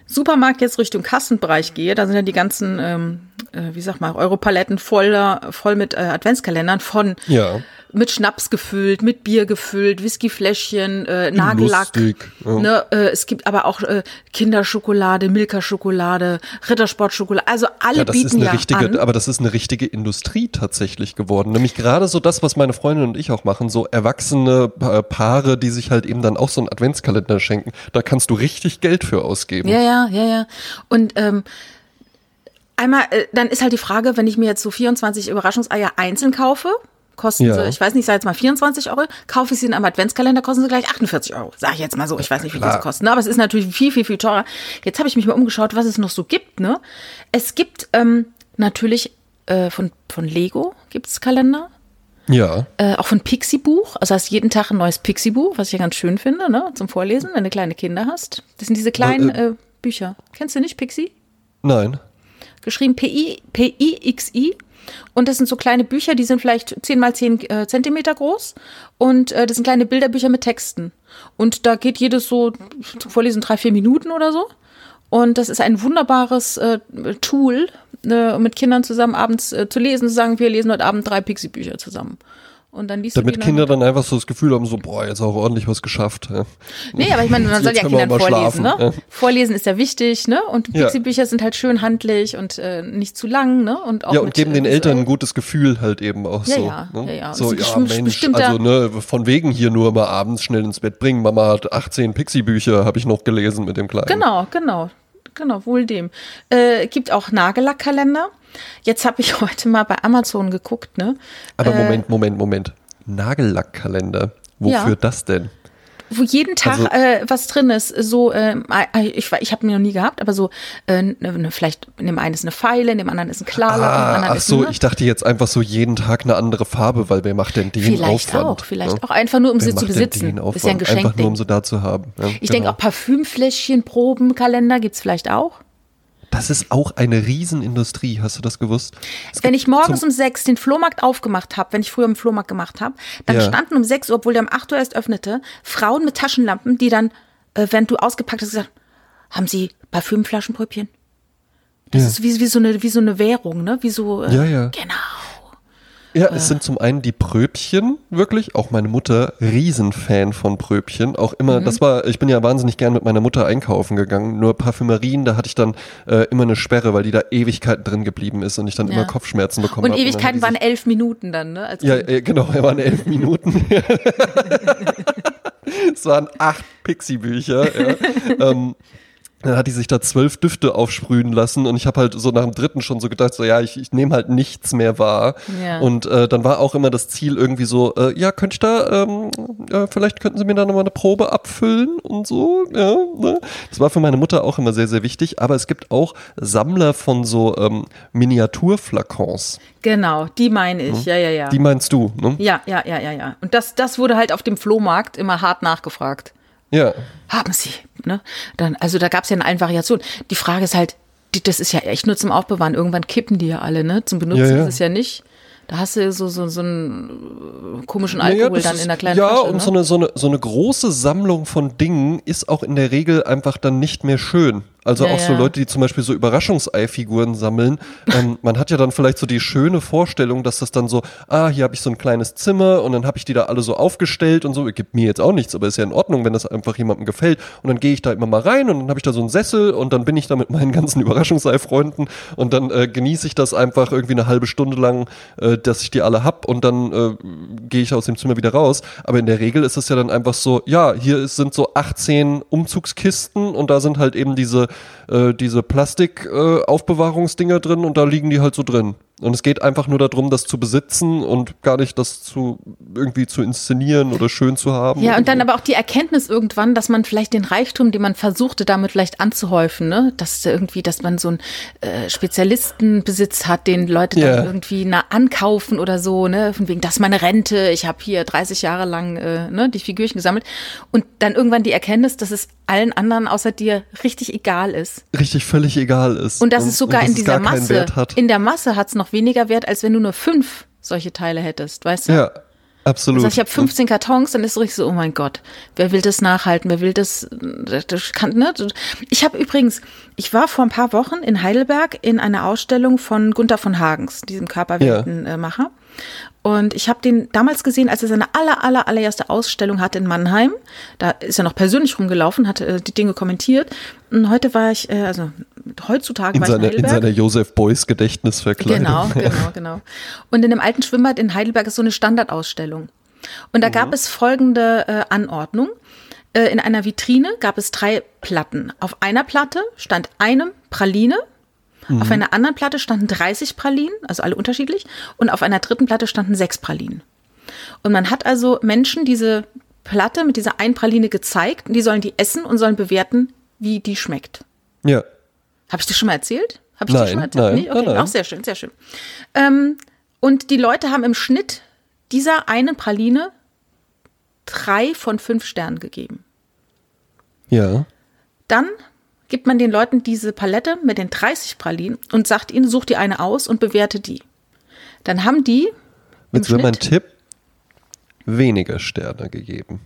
Supermarkt jetzt Richtung Kassenbereich gehe, da sind ja die ganzen, ähm, äh, wie sag mal, Europaletten voller, voll mit äh, Adventskalendern von Ja. mit Schnaps gefüllt, mit Bier gefüllt, Whiskyfläschchen, äh, Nagellack. Lustig, ja. Ne, äh, es gibt aber auch äh, Kinderschokolade, Milka-Schokolade, Rittersport-Schokolade. Also alle Ja, das bieten ist eine ja richtige, an. aber das ist eine richtige Industrie tatsächlich geworden. Nämlich gerade so das, was meine Freundin und ich auch machen, so erwachsene Pa- Paare, die sich halt eben dann auch so einen Adventskalender schenken. Da kannst du richtig Geld für ausgeben. Ja, ja, ja, ja. Und ähm, einmal, äh, dann ist halt die Frage, wenn ich mir jetzt so 24 Überraschungseier einzeln kaufe, kosten Ja. sie, ich weiß nicht, sag jetzt mal 24 Euro, kaufe ich sie in einem Adventskalender, kosten sie gleich 48 Euro. Sag ich jetzt mal so, ich weiß nicht, wie viel klar. sie kosten. ne? Aber es ist natürlich viel, viel, viel teurer. Jetzt habe ich mich mal umgeschaut, was es noch so gibt. Ne? Es gibt ähm, natürlich äh, von, von Lego gibt's Kalender. Ja. Äh, auch von Pixie-Buch. Also hast jeden Tag ein neues Pixie-Buch, was ich ja ganz schön finde, ne? zum Vorlesen, wenn du kleine Kinder hast. Das sind diese kleinen äh, äh, Bücher. Kennst du nicht Pixie? Nein. Geschrieben P-I- P-I-X-I. Und das sind so kleine Bücher, die sind vielleicht 10 mal 10 äh, Zentimeter groß. Und äh, das sind kleine Bilderbücher mit Texten. Und da geht jedes so zum Vorlesen drei, vier Minuten oder so. Und das ist ein wunderbares äh, Tool, äh, mit Kindern zusammen abends äh, zu lesen, zu sagen, wir lesen heute Abend drei Pixie-Bücher zusammen. Und dann liest Damit Kinder dann einfach so das Gefühl haben, so, boah, jetzt auch ordentlich was geschafft. Ja. Nee, aber ich meine, man soll ja Kindern vorlesen, ne? ja. Vorlesen ist ja wichtig, ne? Und Ja. Pixie-Bücher sind halt schön handlich und äh, nicht zu lang, ne? Und auch Ja, und mit, geben den äh, Eltern ein gutes Gefühl halt eben auch Ja, so. ja, ne? ja, ja. So, ja, Mensch, also ne, von wegen hier nur mal abends schnell ins Bett bringen. Mama hat 18 Pixie-Bücher, habe ich noch gelesen mit dem Kleinen. Genau, genau. Genau, wohl dem. Äh, gibt auch Nagellackkalender. Jetzt habe ich heute mal bei Amazon geguckt, ne? Aber Äh, Moment, Moment, Moment. Nagellackkalender. Wofür Ja. das denn? Wo jeden Tag Also- äh, was drin ist. So, äh, ich, ich habe mir noch nie gehabt, aber so, äh, ne, ne, vielleicht in dem einen ist eine Pfeile, in dem anderen ist ein Klarlack, Ah, ach so, ne? ich dachte jetzt einfach so jeden Tag eine andere Farbe, weil wer macht denn den Vielleicht Aufwand? auch, vielleicht ne? auch einfach nur, um Wer sie zu besitzen. Ist ja ein? Geschenk. Einfach nur, um sie da zu haben. Ja, Ich denke genau. auch Parfümfläschchen, Proben, Kalender gibt's vielleicht auch. Das ist auch eine Riesenindustrie, hast du das gewusst? Es Wenn ich morgens um sechs den Flohmarkt aufgemacht habe, wenn ich früher im Flohmarkt gemacht habe, dann Ja. standen um sechs Uhr, obwohl der um acht Uhr erst öffnete, Frauen mit Taschenlampen, die dann, äh, wenn du ausgepackt hast, gesagt haben sie Parfümflaschenpröbchen? Das Ja. ist wie, wie, so eine, wie so eine Währung, ne? Wie so, äh, Ja, ja. Genau. Ja, es sind zum einen die Pröbchen, wirklich. Auch meine Mutter, Riesenfan von Pröbchen. Auch immer, Mhm. das war, ich bin ja wahnsinnig gern mit meiner Mutter einkaufen gegangen. Nur Parfümerien, da hatte ich dann äh, immer eine Sperre, weil die da Ewigkeiten drin geblieben ist und ich dann Ja. immer Kopfschmerzen bekommen Und habe. Ewigkeiten dann waren elf Minuten dann, ne? Ja, äh, genau, er waren elf Minuten. es waren acht Pixie-Bücher. Ja. ähm, dann hat die sich da zwölf Düfte aufsprühen lassen und ich habe halt so nach dem dritten schon so gedacht, so ja, ich, ich nehme halt nichts mehr wahr. Ja. Und äh, dann war auch immer das Ziel irgendwie so, äh, ja, könnte ich da, ähm, äh, vielleicht könnten Sie mir da nochmal eine Probe abfüllen und so. Ja, ne? Das war für meine Mutter auch immer sehr, sehr wichtig. Aber es gibt auch Sammler von so ähm, Miniaturflakons. Genau, die meine ich, ja, ja, ja. Mhm. Die meinst du, ne? ja, ja, ja, ja, ja. Und das, das wurde halt auf dem Flohmarkt immer hart nachgefragt. Ja. haben sie. Ne? Dann, also da gab es ja in allen Variationen. Die Frage ist halt, die, das ist ja echt nur zum Aufbewahren. Irgendwann kippen die ja alle, ne? Zum Benutzen Ja, ja. ist es ja nicht. Da hast du so, so, so einen komischen Ja, ja, Alkohol das dann ist- in der kleinen Ja, Flasche. und ne? so, eine, so, eine, so eine große Sammlung von Dingen ist auch in der Regel einfach dann nicht mehr schön. Also Ja, auch so. Leute, die zum Beispiel so Überraschungsei-Figuren sammeln. ähm, man hat ja dann vielleicht so die schöne Vorstellung, dass das dann so, ah, hier habe ich so ein kleines Zimmer und dann habe ich die da alle so aufgestellt und so. Gibt mir jetzt auch nichts, aber ist ja in Ordnung, wenn das einfach jemandem gefällt. Und dann gehe ich da immer mal rein und dann habe ich da so einen Sessel und dann bin ich da mit meinen ganzen Überraschungsei-Freunden und dann äh, genieße ich das einfach irgendwie eine halbe Stunde lang, äh, dass ich die alle hab und dann äh, gehe ich aus dem Zimmer wieder raus. Aber in der Regel ist es ja dann einfach so, ja, hier sind so 18 Umzugskisten und da sind halt eben diese, äh, diese Plastik-Aufbewahrungsdinger drin und da liegen die halt so drin. Und es geht einfach nur darum, das zu besitzen und gar nicht das zu irgendwie zu inszenieren oder schön zu haben. Ja, und dann aber auch die Erkenntnis irgendwann, dass man vielleicht den Reichtum, den man versuchte, damit vielleicht anzuhäufen, ne, dass irgendwie, dass man so einen äh, Spezialistenbesitz hat, den Leute Ja. dann irgendwie na, ankaufen oder so, ne, von wegen, das ist meine Rente, ich habe hier 30 Jahre lang äh, ne, die Figürchen gesammelt und dann irgendwann die Erkenntnis, dass es allen anderen außer dir richtig egal ist. richtig völlig egal ist. Und dass es sogar in es dieser Masse, in der Masse hat es noch weniger Wert, als wenn du nur fünf solche Teile hättest, weißt du? ja, absolut. Sag, ich habe 15 Kartons, dann ist es richtig so, oh mein Gott, wer will das nachhalten, wer will das, das kann, ne? Ich habe übrigens, ich war vor ein paar Wochen in Heidelberg in einer Ausstellung von Gunther von Hagens, diesem Körperweltenmacher. Und ich habe den damals gesehen, als er seine aller, aller, allererste Ausstellung hatte in Mannheim. Da ist er noch persönlich rumgelaufen, hat äh, die Dinge kommentiert. Und heute war ich, äh, also heutzutage in, ich in seiner, Josef Beuys Gedächtnisverkleidung. Genau, genau, genau. Und in dem alten Schwimmbad in Heidelberg ist so eine Standardausstellung. Und da Mhm. gab es folgende äh, Anordnung. Äh, in einer Vitrine gab es drei Platten. Auf einer Platte stand eine Praline. Mhm. Auf einer anderen Platte standen 30 Pralinen, also alle unterschiedlich. Und auf einer dritten Platte standen sechs Pralinen. Und man hat also Menschen diese Platte mit dieser einen Praline gezeigt. Und die sollen die essen und sollen bewerten, wie die schmeckt. Ja. Habe ich das schon mal erzählt? Habe ich dir Nein, schon mal erzählt? nein, nee? Okay, nein, nein. auch sehr schön, sehr schön. Ähm, und die Leute haben im Schnitt dieser einen Praline drei von fünf Sternen gegeben. Ja. Dann gibt man den Leuten diese Palette mit den 30 Pralinen und sagt ihnen, such dir eine aus und bewerte die. Dann haben die Jetzt mein Schnitt, Tipp, weniger Sterne gegeben.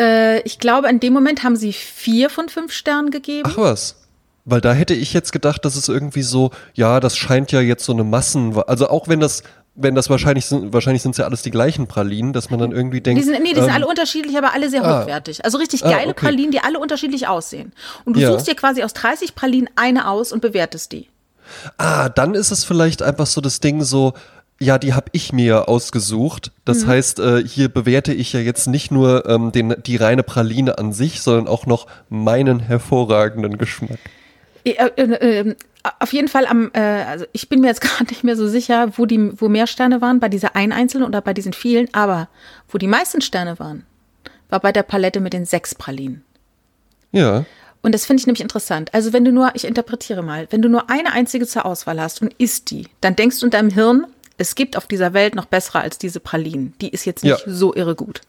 äh, ich glaube, in dem Moment haben sie vier von fünf Sternen gegeben. Ach was. Weil da hätte ich jetzt gedacht, dass es irgendwie so, ja, das scheint ja jetzt so eine Massen, also auch wenn das, wenn das wahrscheinlich sind, wahrscheinlich sind es ja alles die gleichen Pralinen, dass man dann irgendwie denkt. Die sind, nee, die sind ähm, alle unterschiedlich, aber alle sehr ah. hochwertig. Also richtig Ah, geile okay. Pralinen, die alle unterschiedlich aussehen. Und du Ja. suchst dir quasi aus 30 Pralinen eine aus und bewertest die. Ah, dann ist es vielleicht einfach so das Ding so, ja, die habe ich mir ausgesucht. Das Mhm. heißt, äh, hier bewerte ich ja jetzt nicht nur ähm, den, die reine Praline an sich, sondern auch noch meinen hervorragenden Geschmack. Äh, äh, äh, auf jeden Fall am, äh, also ich bin mir jetzt gerade nicht mehr so sicher, wo die, wo mehr Sterne waren, bei dieser einen einzelnen oder bei diesen vielen, aber wo die meisten Sterne waren, war bei der Palette mit den sechs Pralinen. Ja. Und das finde ich nämlich interessant. Also wenn du nur, ich interpretiere mal, wenn du nur eine einzige zur Auswahl hast und isst die, dann denkst du in deinem Hirn, es gibt auf dieser Welt noch bessere als diese Pralinen. Die ist jetzt nicht Ja. so irre gut.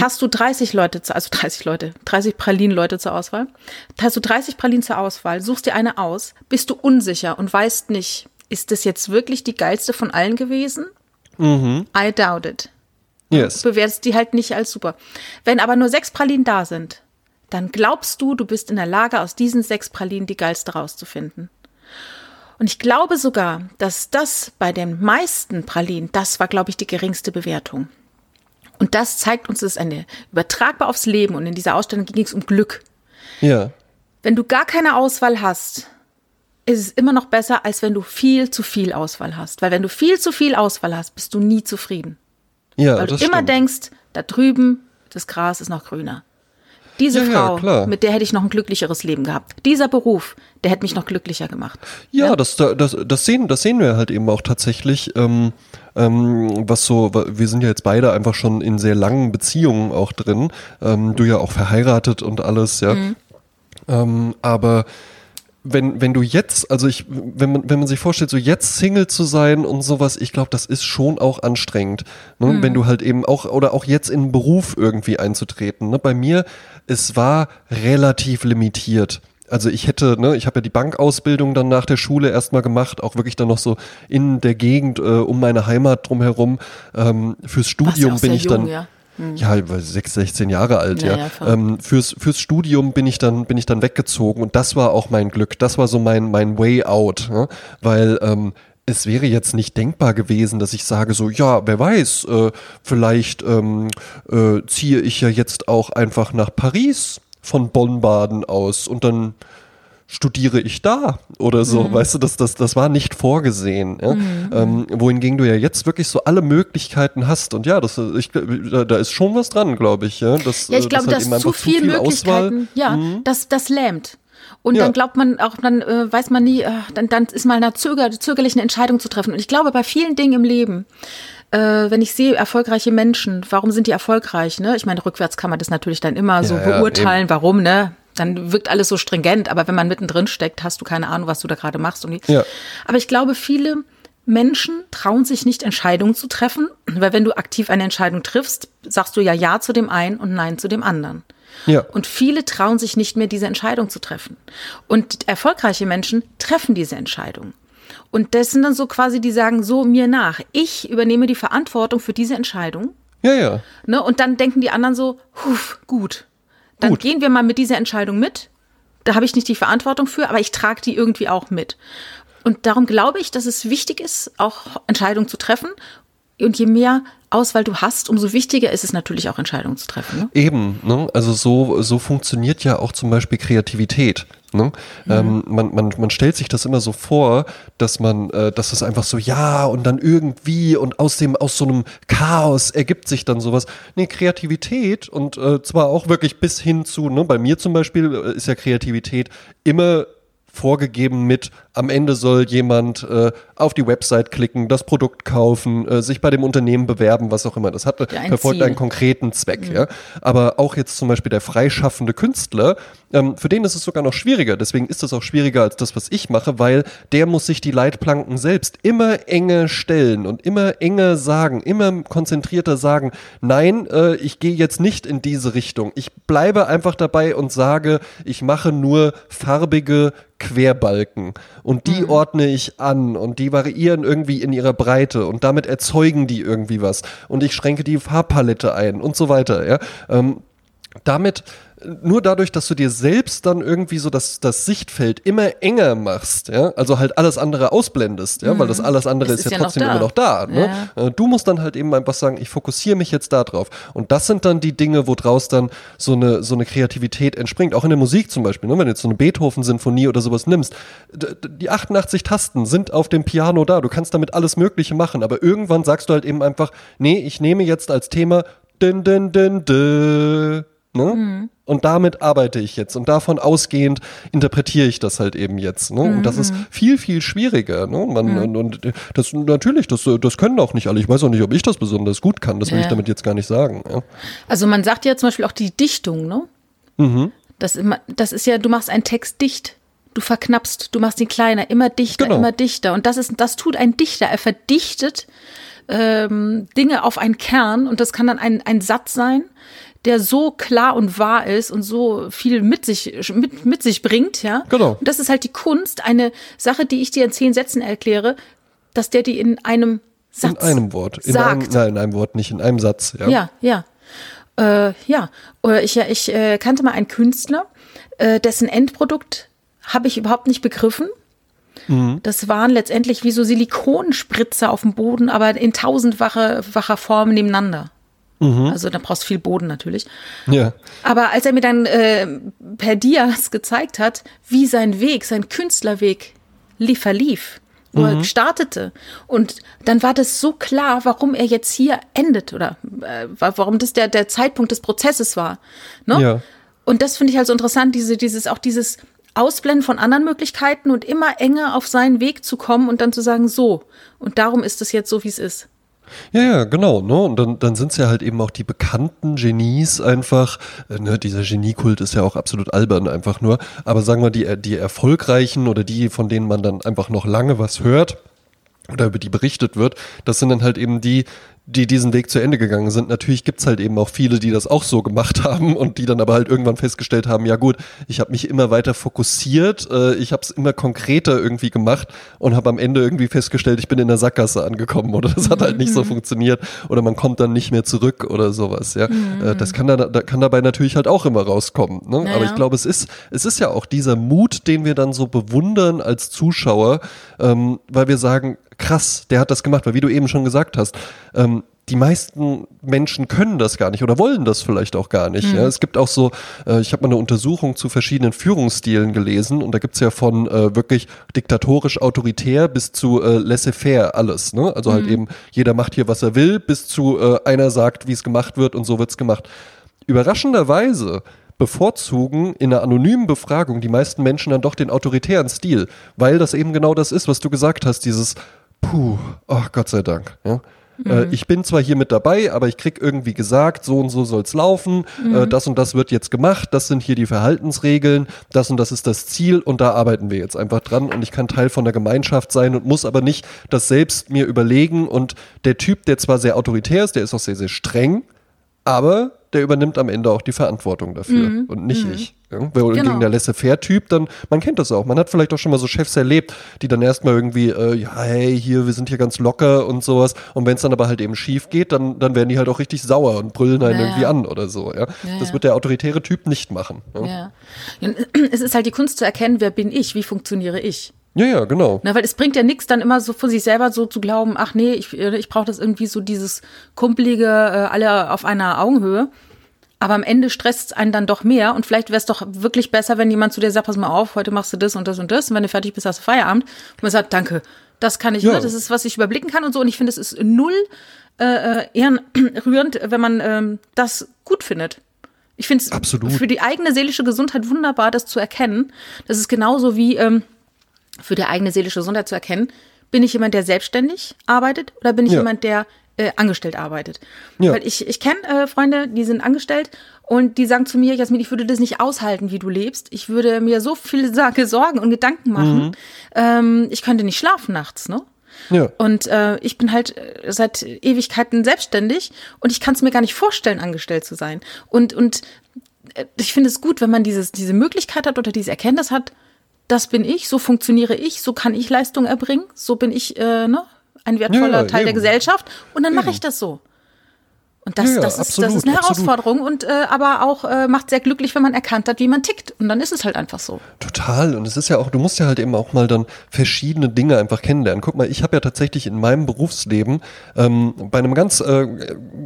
Hast du 30 Leute, zu, also 30 Leute, 30 Pralinen-Leute zur Auswahl, hast du 30 Pralinen zur Auswahl, suchst dir eine aus, bist du unsicher und weißt nicht, ist das jetzt wirklich die geilste von allen gewesen? I doubt it Yes. bewertest die halt nicht als super. Wenn aber nur sechs Pralinen da sind, dann glaubst du, du bist in der Lage, aus diesen sechs Pralinen die geilste rauszufinden. Und ich glaube sogar, dass das bei den meisten Pralinen, das war, glaube ich, die geringste Bewertung. Und das zeigt uns, es ist eine übertragbar aufs Leben. Und in dieser Ausstellung ging es um Glück. Ja. Wenn du gar keine Auswahl hast, ist es immer noch besser, als wenn du viel zu viel Auswahl hast. Weil wenn du viel zu viel Auswahl hast, bist du nie zufrieden. Ja, Weil du das immer stimmt. denkst, da drüben, das Gras ist noch grüner. Diese Ja, ja, Frau, klar. mit der hätte ich noch ein glücklicheres Leben gehabt. Dieser Beruf, der hätte mich noch glücklicher gemacht. Ja, Das, das, das, sehen, das sehen wir halt eben auch tatsächlich. Ähm, ähm, was so, wir sind ja jetzt beide einfach schon in sehr langen Beziehungen auch drin. Ähm, du ja auch verheiratet und alles, ja. Ähm, aber wenn, wenn du jetzt, also ich, wenn man, wenn man sich vorstellt, so jetzt Single zu sein und sowas, ich glaube, das ist schon auch anstrengend. Ne? Wenn du halt eben auch, oder auch jetzt in einen Beruf irgendwie einzutreten. Ne? Bei mir, es war relativ limitiert. also ich hätte, ne, ich habe ja die Bankausbildung dann nach der Schule erstmal gemacht, auch wirklich dann noch so in der Gegend äh, um meine Heimat drumherum. Ähm, fürs Studium ja bin ich jung, dann. Ja. Hm. Ja, 6, 16 Jahre alt, ja. ja, ja ähm, fürs, fürs Studium bin ich dann, bin ich dann weggezogen und das war auch mein Glück. Das war so mein, mein Way out, ne? weil ähm, es wäre jetzt nicht denkbar gewesen, dass ich sage so, ja, wer weiß, äh, vielleicht ähm, äh, ziehe ich ja jetzt auch einfach nach Paris von Bonn-Baden aus und dann studiere ich da oder so, mhm. weißt du, das, das, das war nicht vorgesehen. Ja? Mhm. Ähm, wohingegen du ja jetzt wirklich so alle Möglichkeiten hast und ja, das, ich, da, da ist schon was dran, glaube ich. Ja, das, ja ich glaube, halt dass zu viel, viel Möglichkeiten, Auswahl, ja, mhm. das, das lähmt. Und ja. dann glaubt man auch, dann äh, weiß man nie, äh, dann, dann ist mal eine zöger, zögerliche Entscheidung zu treffen. Und ich glaube, bei vielen Dingen im Leben, äh, wenn ich sehe, erfolgreiche Menschen, warum sind die erfolgreich? Ne? Ich meine, rückwärts kann man das natürlich dann immer ja, so beurteilen, ja, warum, ne? Dann wirkt alles so stringent, aber wenn man mittendrin steckt, hast du keine Ahnung, was du da gerade machst. Und ja. Aber ich glaube, viele Menschen trauen sich nicht, Entscheidungen zu treffen, weil wenn du aktiv eine Entscheidung triffst, sagst du ja Ja zu dem einen und Nein zu dem anderen. Ja. Und viele trauen sich nicht mehr, diese Entscheidung zu treffen. Und erfolgreiche Menschen treffen diese Entscheidung. Und das sind dann so quasi, die sagen so mir nach. Ich übernehme die Verantwortung für diese Entscheidung. Ja, ja. Ne, und dann denken die anderen so, huf, gut, dann Gut. gehen wir mal mit dieser Entscheidung mit. Da habe ich nicht die Verantwortung für, aber ich trage die irgendwie auch mit. Und darum glaube ich, dass es wichtig ist, auch Entscheidungen zu treffen. Und je mehr Auswahl du hast, umso wichtiger ist es natürlich auch Entscheidungen zu treffen. Ne? Eben, ne? also so, so funktioniert ja auch zum Beispiel Kreativität. Ne? Mhm. Ähm, man, man, man stellt sich das immer so vor, dass man, äh, dass es einfach so, ja, und dann irgendwie und aus dem, aus so einem Chaos ergibt sich dann sowas. Nee, Kreativität und äh, zwar auch wirklich bis hin zu, ne, bei mir zum Beispiel äh, ist ja Kreativität immer vorgegeben mit, am Ende soll jemand äh, auf die Website klicken, das Produkt kaufen, äh, sich bei dem Unternehmen bewerben, was auch immer. Das hat, ein verfolgt Ziel. einen konkreten Zweck. Mhm. Ja? Aber auch jetzt zum Beispiel der freischaffende Künstler, ähm, für den ist es sogar noch schwieriger. Deswegen ist es auch schwieriger als das, was ich mache, weil der muss sich die Leitplanken selbst immer enger stellen und immer enger sagen, immer konzentrierter sagen, nein, äh, ich gehe jetzt nicht in diese Richtung. Ich bleibe einfach dabei und sage, ich mache nur farbige Querbalken und die mhm. ordne ich an und die variieren irgendwie in ihrer Breite und damit erzeugen die irgendwie was und ich schränke die Farbpalette ein und so weiter. Ja? Ähm, damit nur dadurch, dass du dir selbst dann irgendwie so das, das Sichtfeld immer enger machst, ja, also halt alles andere ausblendest, ja, mhm. weil das mhm. alles andere ist, ist, ja, trotzdem noch immer noch da. Ne? Ja. Äh, du musst dann halt eben einfach sagen, ich fokussiere mich jetzt da drauf. Und das sind dann die Dinge, wo draus dann so eine, so eine Kreativität entspringt. Auch in der Musik zum Beispiel, ne? wenn du jetzt so eine Beethoven-Sinfonie oder sowas nimmst, die 88 Tasten sind auf dem Piano da. Du kannst damit alles Mögliche machen, aber irgendwann sagst du halt eben einfach, nee, ich nehme jetzt als Thema din, din, din, din, Ne? Mhm. Und damit arbeite ich jetzt und davon ausgehend interpretiere ich das halt eben jetzt. Ne? Und das ist mhm. viel, viel schwieriger. Ne? Man, mhm. und, das natürlich, das, das können auch nicht alle. Ich weiß auch nicht, ob ich das besonders gut kann. Das will ja. ich damit jetzt gar nicht sagen. Ja? Also man sagt ja zum Beispiel auch die Dichtung, ne? Mhm. Das, das ist ja, du machst einen Text dicht. Du verknappst, du machst ihn kleiner, immer dichter, genau. immer dichter. Und das ist, das tut ein Dichter. Er verdichtet ähm, Dinge auf einen Kern und das kann dann ein, ein Satz sein der so klar und wahr ist und so viel mit sich, mit, mit sich bringt, ja. Genau. Und das ist halt die Kunst, eine Sache, die ich dir in zehn Sätzen erkläre, dass der die in einem Satz In einem Wort. In sagt. Einem, nein, in einem Wort, nicht in einem Satz, ja. Ja, ja. Äh, ja, ich, ich äh, kannte mal einen Künstler, äh, dessen Endprodukt habe ich überhaupt nicht begriffen. Mhm. Das waren letztendlich wie so Silikonspritzer auf dem Boden, aber in tausendfacher Form nebeneinander. Mhm. Also da brauchst du viel Boden natürlich. Ja. Aber als er mir dann äh, per Dias gezeigt hat, wie sein Weg, sein Künstlerweg lief, verlief, wo mhm. er startete. Und dann war das so klar, warum er jetzt hier endet oder äh, warum das der, der Zeitpunkt des Prozesses war. Ne? Ja. Und das finde ich halt so interessant, diese, dieses, auch dieses Ausblenden von anderen Möglichkeiten und immer enger auf seinen Weg zu kommen und dann zu sagen, so. Und darum ist es jetzt so, wie es ist. Ja, ja, genau. Ne? Und dann, dann sind es ja halt eben auch die bekannten Genies einfach. Äh, ne? Dieser Geniekult ist ja auch absolut albern einfach nur. Aber sagen wir, die, die erfolgreichen oder die, von denen man dann einfach noch lange was hört oder über die berichtet wird, das sind dann halt eben die, die diesen Weg zu Ende gegangen sind. Natürlich gibt's halt eben auch viele, die das auch so gemacht haben und die dann aber halt irgendwann festgestellt haben, ja gut, ich habe mich immer weiter fokussiert, äh, ich habe es immer konkreter irgendwie gemacht und habe am Ende irgendwie festgestellt, ich bin in der Sackgasse angekommen oder das hat halt nicht so mhm. funktioniert oder man kommt dann nicht mehr zurück oder sowas. Ja, äh, das kann da, da kann dabei natürlich halt auch immer rauskommen. Ne? Naja. Aber ich glaube, es ist es ist ja auch dieser Mut, den wir dann so bewundern als Zuschauer, ähm, weil wir sagen, krass, der hat das gemacht, weil wie du eben schon gesagt hast, ähm, die meisten Menschen können das gar nicht oder wollen das vielleicht auch gar nicht. Mhm. Ja. Es gibt auch so, äh, ich habe mal eine Untersuchung zu verschiedenen Führungsstilen gelesen und da gibt's ja von äh, wirklich diktatorisch autoritär bis zu äh, laissez-faire alles. Ne? Also halt mhm. halt eben, jeder macht hier, was er will, bis zu äh, einer sagt, wie es gemacht wird und so wird's gemacht. Überraschenderweise bevorzugen in einer anonymen Befragung die meisten Menschen dann doch den autoritären Stil, weil das eben genau das ist, was du gesagt hast, dieses puh, oh Gott sei Dank. Ja? Äh, mhm. ich bin zwar hier mit dabei, aber ich krieg irgendwie gesagt, so und so soll's laufen, äh, mhm. das und das wird jetzt gemacht, das sind hier die Verhaltensregeln, das und das ist das Ziel. Und da arbeiten wir jetzt einfach dran. Und ich kann Teil von der Gemeinschaft sein und muss aber nicht das selbst mir überlegen. Und der Typ, der zwar sehr autoritär ist, der ist auch sehr, sehr streng, aber der übernimmt am Ende auch die Verantwortung dafür mhm. und nicht mhm. ich. Ja? Weil genau. der Laissez-faire-Typ, dann, man kennt das auch. Man hat vielleicht auch schon mal so Chefs erlebt, die dann erstmal irgendwie, äh, ja, hey, hier, wir sind hier ganz locker und sowas. Und wenn es dann aber halt eben schief geht, dann, dann werden die halt auch richtig sauer und brüllen einen ja, irgendwie an oder so. Ja? das wird der autoritäre Typ nicht machen. Ja. Es ist halt die Kunst zu erkennen, wer bin ich, wie funktioniere ich. Ja, ja, genau. Na, weil es bringt ja nichts, dann immer so von sich selber so zu glauben, ach nee, ich, ich brauche das irgendwie so dieses kumpelige, äh, alle auf einer Augenhöhe. Aber am Ende stresst es einen dann doch mehr. Und vielleicht wäre es doch wirklich besser, wenn jemand zu dir sagt, pass mal auf, heute machst du das und das und das. Und wenn du fertig bist, hast du Feierabend. Und man sagt, danke, das kann ich, ja. ne? das ist, was ich überblicken kann und so. Und ich finde, es ist null äh, äh ehrenrührend, wenn man ähm, das gut findet. Ich finde es für die eigene seelische Gesundheit wunderbar, das zu erkennen. Das ist genauso wie ähm, für die eigene seelische Gesundheit zu erkennen, bin ich jemand, der selbstständig arbeitet oder bin ich ja. jemand, der äh, angestellt arbeitet. Ja. Weil ich, ich kenne äh, Freunde, die sind angestellt und die sagen zu mir, Jasmin, ich würde das nicht aushalten, wie du lebst. Ich würde mir so viele Sorgen und Gedanken machen. Mhm. Ähm, ich könnte nicht schlafen nachts, ne? Ja. Und äh, ich bin halt äh, seit Ewigkeiten selbstständig und ich kann es mir gar nicht vorstellen, angestellt zu sein. Und, und äh, ich finde es gut, wenn man dieses, diese Möglichkeit hat oder diese Erkenntnis hat, das bin ich, so funktioniere ich, so kann ich Leistung erbringen, so bin ich, äh, ne? Ein wertvoller ja, Teil eben. der Gesellschaft und dann mache ich das so. Und das, ja, das, ist, absolut, das ist eine Herausforderung und äh, aber auch äh, macht sehr glücklich, wenn man erkannt hat, wie man tickt. Und dann ist es halt einfach so. Total. Und es ist ja auch, du musst ja halt eben auch mal dann verschiedene Dinge einfach kennenlernen. Guck mal, ich habe ja tatsächlich in meinem Berufsleben ähm, bei einem ganz, äh,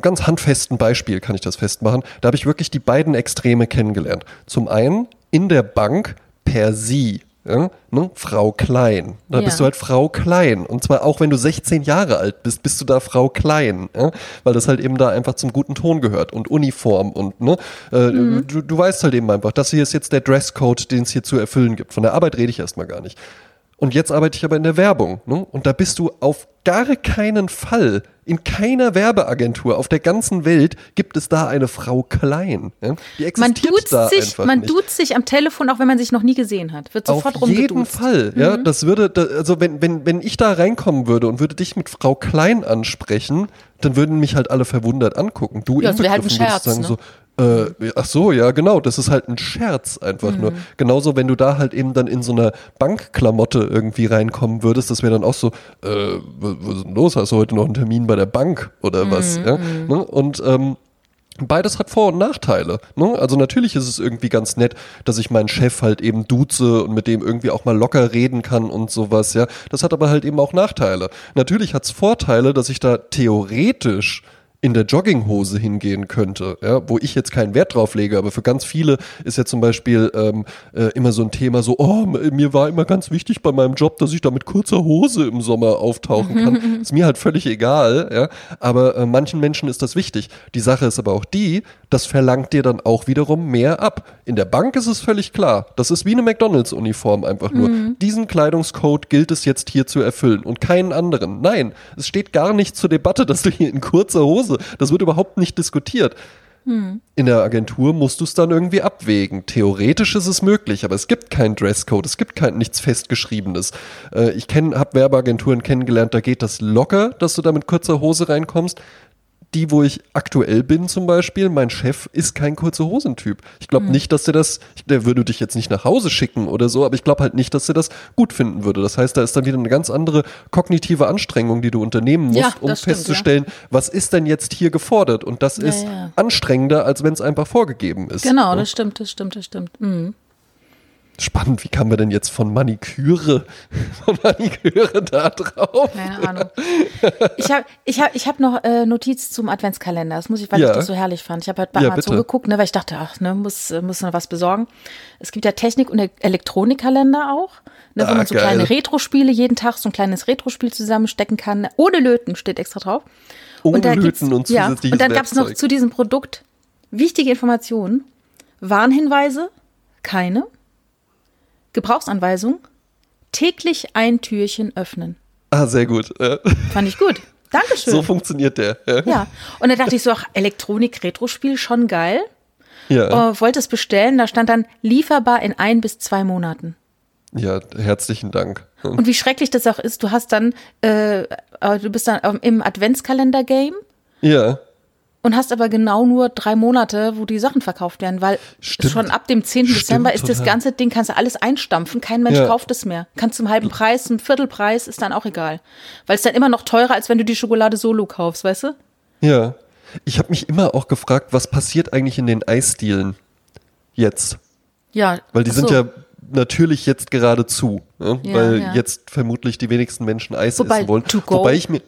ganz handfesten Beispiel kann ich das festmachen. Da habe ich wirklich die beiden Extreme kennengelernt. Zum einen in der Bank per sie ja, ne? Frau Klein. Da ja. bist du halt Frau Klein. Und zwar auch wenn du 16 Jahre alt bist, bist du da Frau Klein. Ja? Weil das halt eben da einfach zum guten Ton gehört. Und Uniform und ne, äh, mhm. du, du weißt halt eben einfach, das hier ist jetzt der Dresscode, den es hier zu erfüllen gibt. Von der Arbeit rede ich erstmal gar nicht. Und jetzt arbeite ich aber in der Werbung. Ne? Und da bist du auf gar keinen Fall, in keiner Werbeagentur auf der ganzen Welt gibt es da eine Frau Klein. Ja? Die existiert man da sich, einfach Man nicht. duzt sich am Telefon, auch wenn man sich noch nie gesehen hat. Wird sofort Auf jeden Fall. Ja, mhm. das würde, also wenn, wenn, wenn ich da reinkommen würde und würde dich mit Frau Klein ansprechen, dann würden mich halt alle verwundert angucken. Du ja, wäre halt ein Scherz, sagen ne? so, äh, ach so, ja, genau. Das ist halt ein Scherz einfach mhm. nur. Genauso, wenn du da halt eben dann in so einer Bankklamotte irgendwie reinkommen würdest, das wäre dann auch so, äh, was ist denn los? Hast du heute noch einen Termin bei der Bank oder mhm. was? Ja? Mhm. Ne? Und ähm, Beides hat Vor- und Nachteile. Ne? Also natürlich ist es irgendwie ganz nett, dass ich meinen Chef halt eben duze und mit dem irgendwie auch mal locker reden kann und sowas, ja. Das hat aber halt eben auch Nachteile. Natürlich hat es Vorteile, dass ich da theoretisch in der Jogginghose hingehen könnte, ja, wo ich jetzt keinen Wert drauf lege, aber für ganz viele ist ja zum Beispiel ähm, äh, immer so ein Thema so, oh, mir war immer ganz wichtig bei meinem Job, dass ich da mit kurzer Hose im Sommer auftauchen kann. ist mir halt völlig egal, ja, aber äh, manchen Menschen ist das wichtig. Die Sache ist aber auch die, das verlangt dir dann auch wiederum mehr ab. In der Bank ist es völlig klar, das ist wie eine McDonalds-Uniform einfach nur. Mhm. Diesen Kleidungscode gilt es jetzt hier zu erfüllen und keinen anderen. Nein, es steht gar nicht zur Debatte, dass du hier in kurzer Hose Hause. Das wird überhaupt nicht diskutiert. In der Agentur musst du es dann irgendwie abwägen. Theoretisch ist es möglich, aber es gibt keinen Dresscode, es gibt kein nichts festgeschriebenes. Äh, ich habe Werbeagenturen kennengelernt, da geht das locker, dass du da mit kurzer Hose reinkommst. Die, wo ich aktuell bin zum Beispiel, mein Chef ist kein kurze Hosentyp. Ich glaube Hm. nicht, dass der das, der würde dich jetzt nicht nach Hause schicken oder so, aber ich glaube halt nicht, dass er das gut finden würde. Das heißt, da ist dann wieder eine ganz andere kognitive Anstrengung, die du unternehmen musst, Ja, um stimmt, festzustellen, was ist denn jetzt hier gefordert? Und das ist ja. anstrengender, als wenn es einfach vorgegeben ist. Genau, Ne? das stimmt, das stimmt, das stimmt. Mhm. Spannend, wie kamen wir denn jetzt von Maniküre, von Maniküre da drauf? Keine Ahnung. Ich habe ich hab, ich hab noch äh, Notiz zum Adventskalender. Das muss ich, weil Ja. ich das so herrlich fand. Ich habe halt bei Ja, Amazon bitte. geguckt, ne, weil ich dachte, ach, ne, muss, muss noch was besorgen. Es gibt ja Technik- und Elektronikkalender auch, ne, wo Ah, man so geil. kleine Retro-Spiele jeden Tag so ein kleines Retro-Spiel zusammenstecken kann. Ohne Löten steht extra drauf. Ohne da Löten und ja, Und dann gab es noch zu diesem Produkt wichtige Informationen. Warnhinweise, keine. Gebrauchsanweisung, täglich ein Türchen öffnen. Ah, sehr gut. Ja. Fand ich gut. Dankeschön. So funktioniert der. Ja. ja. Und da dachte ich so, ach, Elektronik-Retro-Spiel, schon geil. Ja. Äh, wollte es bestellen, da stand dann lieferbar in ein bis zwei Monaten. ja, herzlichen Dank. Und wie schrecklich das auch ist, du hast dann, äh, äh, du bist dann im Adventskalender-Game Ja. Und hast aber genau nur drei Monate, wo die Sachen verkauft werden, weil Stimmt. schon ab dem 10. Stimmt, Dezember ist das total. ganze Ding, kannst du alles einstampfen, kein Mensch Ja. kauft es mehr. Kannst zum halben Preis, zum Viertelpreis, ist dann auch egal. Weil es dann immer noch teurer, als wenn du die Schokolade solo kaufst, weißt du? Ja. Ich habe mich immer auch gefragt, was passiert eigentlich in den Eisdielen jetzt? Ja. Weil die ach sind so. ja natürlich jetzt gerade zu, ne? Ja, weil ja. jetzt vermutlich die wenigsten Menschen Eis Wobei, essen wollen. Wobei ich mir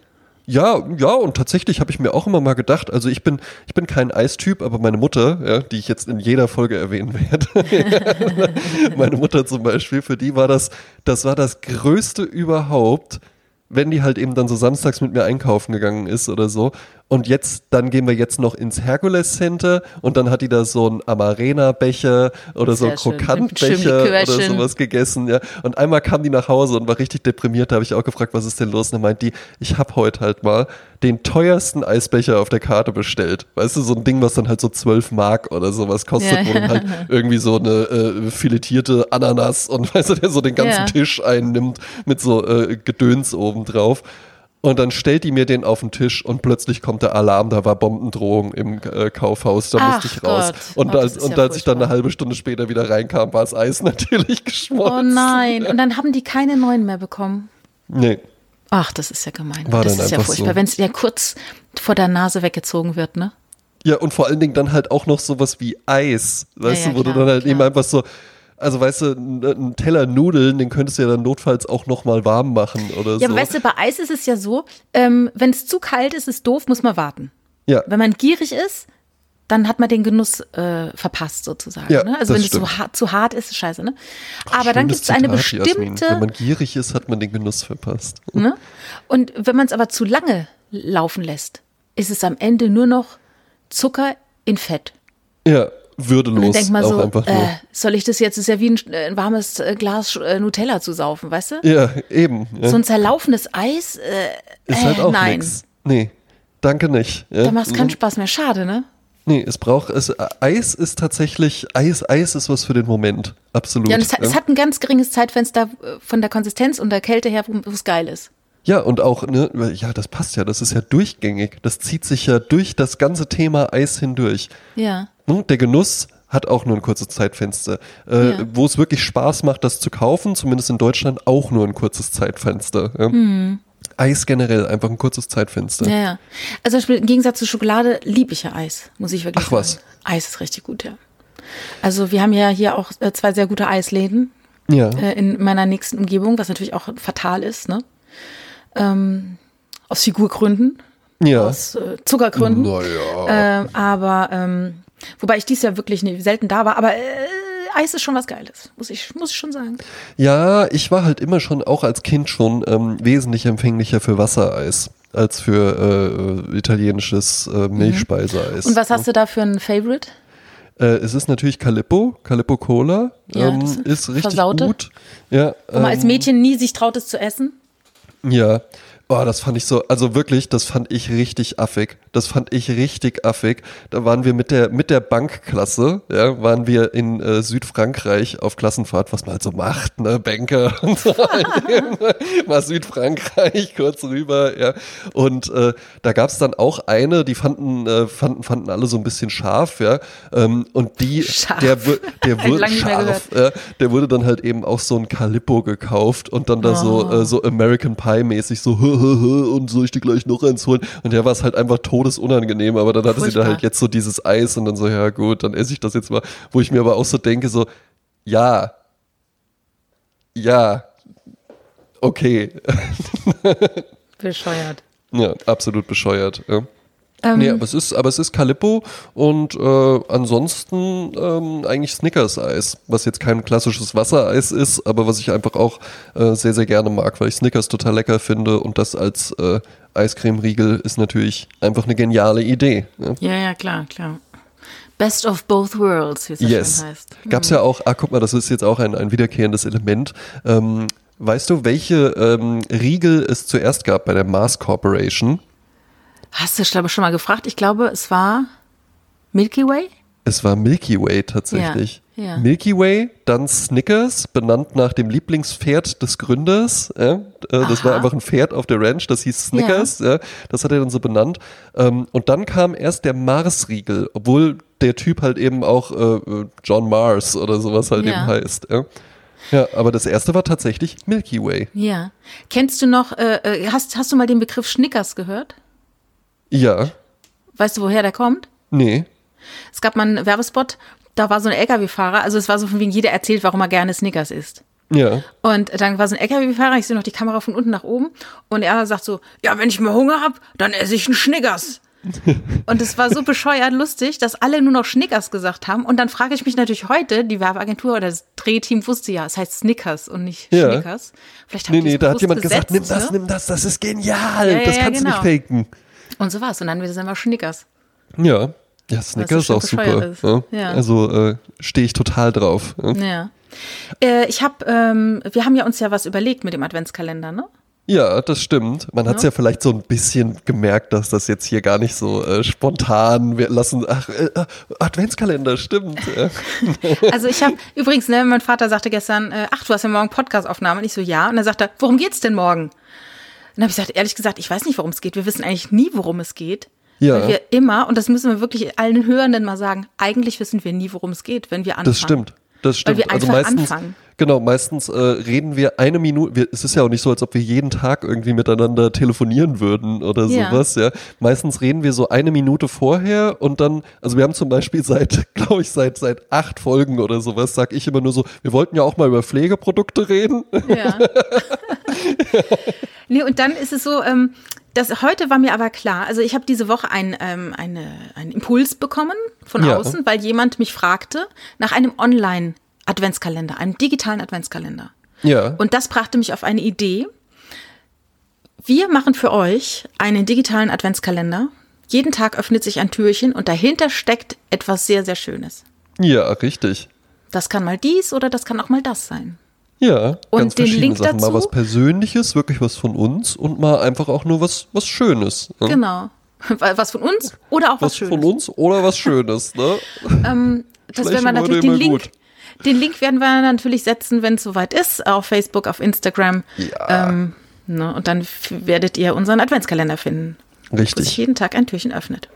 ja, ja, und tatsächlich habe ich mir auch immer mal gedacht, also ich bin, ich bin kein Eistyp, aber meine Mutter, ja, die ich jetzt in jeder Folge erwähnen werde, meine Mutter zum Beispiel, für die war das, das war das Größte überhaupt, wenn die halt eben dann so samstags mit mir einkaufen gegangen ist oder so. Und jetzt, dann gehen wir jetzt noch ins Herkules Center und dann hat die da so einen Amarena-Becher oder so Sehr einem Krokantbecher oder sowas gegessen, ja. Und einmal kam die nach Hause und war richtig deprimiert. Da habe ich auch gefragt, was ist denn los? Und dann meint die, ich habe heute halt mal den teuersten Eisbecher auf der Karte bestellt. Weißt du, so ein Ding, was dann halt so 12 Mark oder sowas kostet, Ja. wo dann halt irgendwie so eine äh, filetierte Ananas und weißt du, der so den ganzen Ja. Tisch einnimmt mit so äh, Gedöns obendrauf. Und dann stellt die mir den auf den Tisch und plötzlich kommt der Alarm, da war Bombendrohung im äh, Kaufhaus, da Ach musste ich raus. Gott. Und, Oh, als, und ja als ich dann eine halbe Stunde später wieder reinkam, war das Eis natürlich Oh geschmolzen. nein. Und dann haben die keine neuen mehr bekommen. Nee. Ach, das ist ja gemein. War das ist ja furchtbar, so. wenn es ja kurz vor der Nase weggezogen wird, ne? Ja, und vor allen Dingen dann halt auch noch sowas wie Eis, weißt ja, du, wo klar, du dann halt klar. eben einfach so, also weißt du, ein, ein Teller Nudeln, den könntest du ja dann notfalls auch nochmal warm machen oder Ja, so. aber weißt du, bei Eis ist es ja so, ähm, wenn es zu kalt ist, ist doof, muss man warten. ja, Wenn man gierig ist, dann hat man den Genuss äh, verpasst sozusagen. Ja, ne? Also wenn es zu hart, zu hart ist, ist scheiße. Ne? Aber dann gibt es eine Jasmin. bestimmte, Wenn man gierig ist, hat man den Genuss verpasst. ne? und wenn man es aber zu lange laufen lässt, ist es am Ende nur noch Zucker in Fett. Ja, würdelos. dann denkt man auch so, äh, soll ich das jetzt, ist ja wie ein, äh, ein warmes äh, Glas äh, Nutella zu saufen, weißt du? ja, eben. Ja. So ein zerlaufenes Eis, äh, ist halt auch nein. nix. Nee, danke nicht. Ja. Da macht es keinen Spaß mehr. Schade, ne? Nee, es braucht, es, Eis ist tatsächlich, Eis, Eis ist was für den Moment. Absolut. Ja, und es, hat- es hat ein ganz geringes Zeitfenster von der Konsistenz und der Kälte her, wo es geil ist. Ja, und auch, ne, ja, das passt ja, das ist ja durchgängig. Das zieht sich ja durch das ganze Thema Eis hindurch. Ja. Ne, Der Genuss hat auch nur ein kurzes Zeitfenster. Äh, Ja. Wo es wirklich Spaß macht, das zu kaufen, zumindest in Deutschland, auch nur ein kurzes Zeitfenster. Ja. Eis generell, einfach ein kurzes Zeitfenster. Ja, ja. Also zum Beispiel im Gegensatz zu Schokolade liebe ich ja Eis, muss ich wirklich Ach, sagen. was. Eis ist richtig gut, ja. Also wir haben ja hier auch äh, zwei sehr gute Eisläden Ja. äh, in meiner nächsten Umgebung, was natürlich auch fatal ist, ne? Ähm, aus Figurgründen, ja. aus äh, Zuckergründen. Naja. Ähm, aber ähm, wobei ich dies Jahr wirklich nie, selten da war, aber äh, Eis ist schon was Geiles, muss ich, muss ich schon sagen. Ja, ich war halt immer schon, auch als Kind schon, ähm, wesentlich empfänglicher für Wassereis als für äh, italienisches äh, Milchspeiseeis. Mhm. Und was hast du da für ein Favorite? Äh, es ist natürlich Calippo, Calippo Cola. Ja, ähm, ist richtig Versaute. gut. Ja, Wo man als ähm, Mädchen nie sich traut, es zu essen? ja. Oh, das fand ich so, also wirklich, das fand ich richtig affig. Das fand ich richtig affig. Da waren wir mit der, mit der Bankklasse, ja, waren wir in äh, Südfrankreich auf Klassenfahrt, was man halt so macht, ne, Banker und so. Mal Südfrankreich kurz rüber, ja. Und äh, da gab's dann auch eine, die fanden, äh, fanden, fanden alle so ein bisschen scharf, ja. Ähm, und die, Scharf. der, wurde scharf, ja, der wurde dann halt eben auch so ein Calippo gekauft und dann da so, Oh. äh, so American Pie mäßig so, und soll ich dir gleich noch eins holen? Und der war es halt einfach todesunangenehm, aber dann hatte sie da Furchtbar. halt jetzt so dieses Eis und dann so, ja gut, dann esse ich das jetzt mal, wo ich mir aber auch so denke, so, ja, ja, okay, Bescheuert. ja, absolut bescheuert. Ja. Ähm, Nee, aber es ist, aber es ist Calippo und äh, ansonsten ähm, eigentlich Snickers-Eis, was jetzt kein klassisches Wassereis ist, aber was ich einfach auch äh, sehr, sehr gerne mag, weil ich Snickers total lecker finde und das als äh, Eiscreme-Riegel ist natürlich einfach eine geniale Idee. Ne? Ja, ja, klar, klar. Best of both worlds, wie es so Yes. schön heißt. Gab's ja auch, ah, guck mal, das ist jetzt auch ein, ein wiederkehrendes Element. Ähm, weißt du, welche ähm, Riegel es zuerst gab bei der Mars Corporation? Hast du, glaube ich, schon mal gefragt? Ich glaube, es war Milky Way? Es war Milky Way tatsächlich. Ja, ja. Milky Way, dann Snickers, benannt nach dem Lieblingspferd des Gründers. Ja, äh, das war einfach ein Pferd auf der Ranch, das hieß Snickers. Ja. das hat er dann so benannt. Ähm, und dann kam erst der Mars-Riegel, obwohl der Typ halt eben auch äh, John Mars oder sowas halt eben heißt. Ja. ja, aber das erste war tatsächlich Milky Way. Ja. Kennst du noch, äh, äh, hast, hast du mal den Begriff Schnickers gehört? Ja, Weißt du, woher der kommt? nee. Es gab mal einen Werbespot, da war so ein LKW-Fahrer, also es war so von wegen, jeder erzählt, warum er gerne Snickers isst. Ja, Und dann war so ein LKW-Fahrer, ich sehe noch die Kamera von unten nach oben und er sagt so, ja, wenn ich mal Hunger hab, dann esse ich einen Schnickers. und es war so bescheuert lustig, dass alle nur noch Schnickers gesagt haben. Und dann frage ich mich natürlich heute, die Werbeagentur oder das Drehteam wusste ja, es heißt Snickers und nicht Ja. Schnickers. Vielleicht haben nee, nee, da hat jemand gesagt, nimm gesetzt, das, ne? nimm das, das ist genial, Ja, ja, das kannst du genau. nicht faken. Und so war's. Und dann es immer Schnickers. Ja, ja, Snickers ist auch super. ist. Ja. Ja. Also äh, stehe ich total drauf. Ja, Ja. Äh, ich habe, ähm, wir haben ja uns ja was überlegt mit dem Adventskalender, ne? ja das stimmt. Man hat es ja. vielleicht so ein bisschen gemerkt, dass das jetzt hier gar nicht so äh, spontan, wir lassen, ach, äh, äh, Adventskalender, stimmt. Ja. Also ich habe übrigens, ne, mein Vater sagte gestern, äh, ach, du hast ja morgen Podcastaufnahme. Und ich so, ja. Und dann sagt er, worum geht's denn morgen? Und dann habe ich gesagt, ehrlich gesagt, ich weiß nicht, worum es geht. Wir wissen eigentlich nie, worum es geht. Ja. Weil wir immer, und das müssen wir wirklich allen Hörenden mal sagen, eigentlich wissen wir nie, worum es geht, wenn wir anfangen. Das stimmt. Das stimmt. wir also meistens, anfangen. genau, meistens äh, reden wir eine Minute. Wir, es ist ja auch nicht so, als ob wir jeden Tag irgendwie miteinander telefonieren würden oder Ja. sowas. Ja, meistens reden wir so eine Minute vorher und dann, also wir haben zum Beispiel seit, glaube ich, seit seit acht Folgen oder sowas, sag ich immer nur so, wir wollten ja auch mal über Pflegeprodukte reden. Ja. nee, und dann ist es so, ähm, das, heute war mir aber klar, also ich habe diese Woche ein, ähm, eine, einen Impuls bekommen von Ja. außen, weil jemand mich fragte nach einem Online-Adventskalender, einem digitalen Adventskalender. Ja. Und das brachte mich auf eine Idee. Wir machen für euch einen digitalen Adventskalender. Jeden Tag öffnet sich ein Türchen und dahinter steckt etwas sehr, sehr Schönes. ja, richtig. Das kann mal dies oder das kann auch mal das sein. Ja, Und ganz den Link Sachen. Mal dazu? was Persönliches, wirklich was von uns und mal einfach auch nur was, was Schönes. Ne? Genau. Was von uns oder auch was, Was Schönes. von uns oder was Schönes, ne? Das Schlechte werden wir natürlich den Link. gut. Den Link werden wir natürlich setzen, wenn es soweit ist, auf Facebook, auf Instagram. Ja. Ähm, ne, und dann werdet ihr unseren Adventskalender finden, wo sich Richtig. jeden Tag ein Türchen öffnet.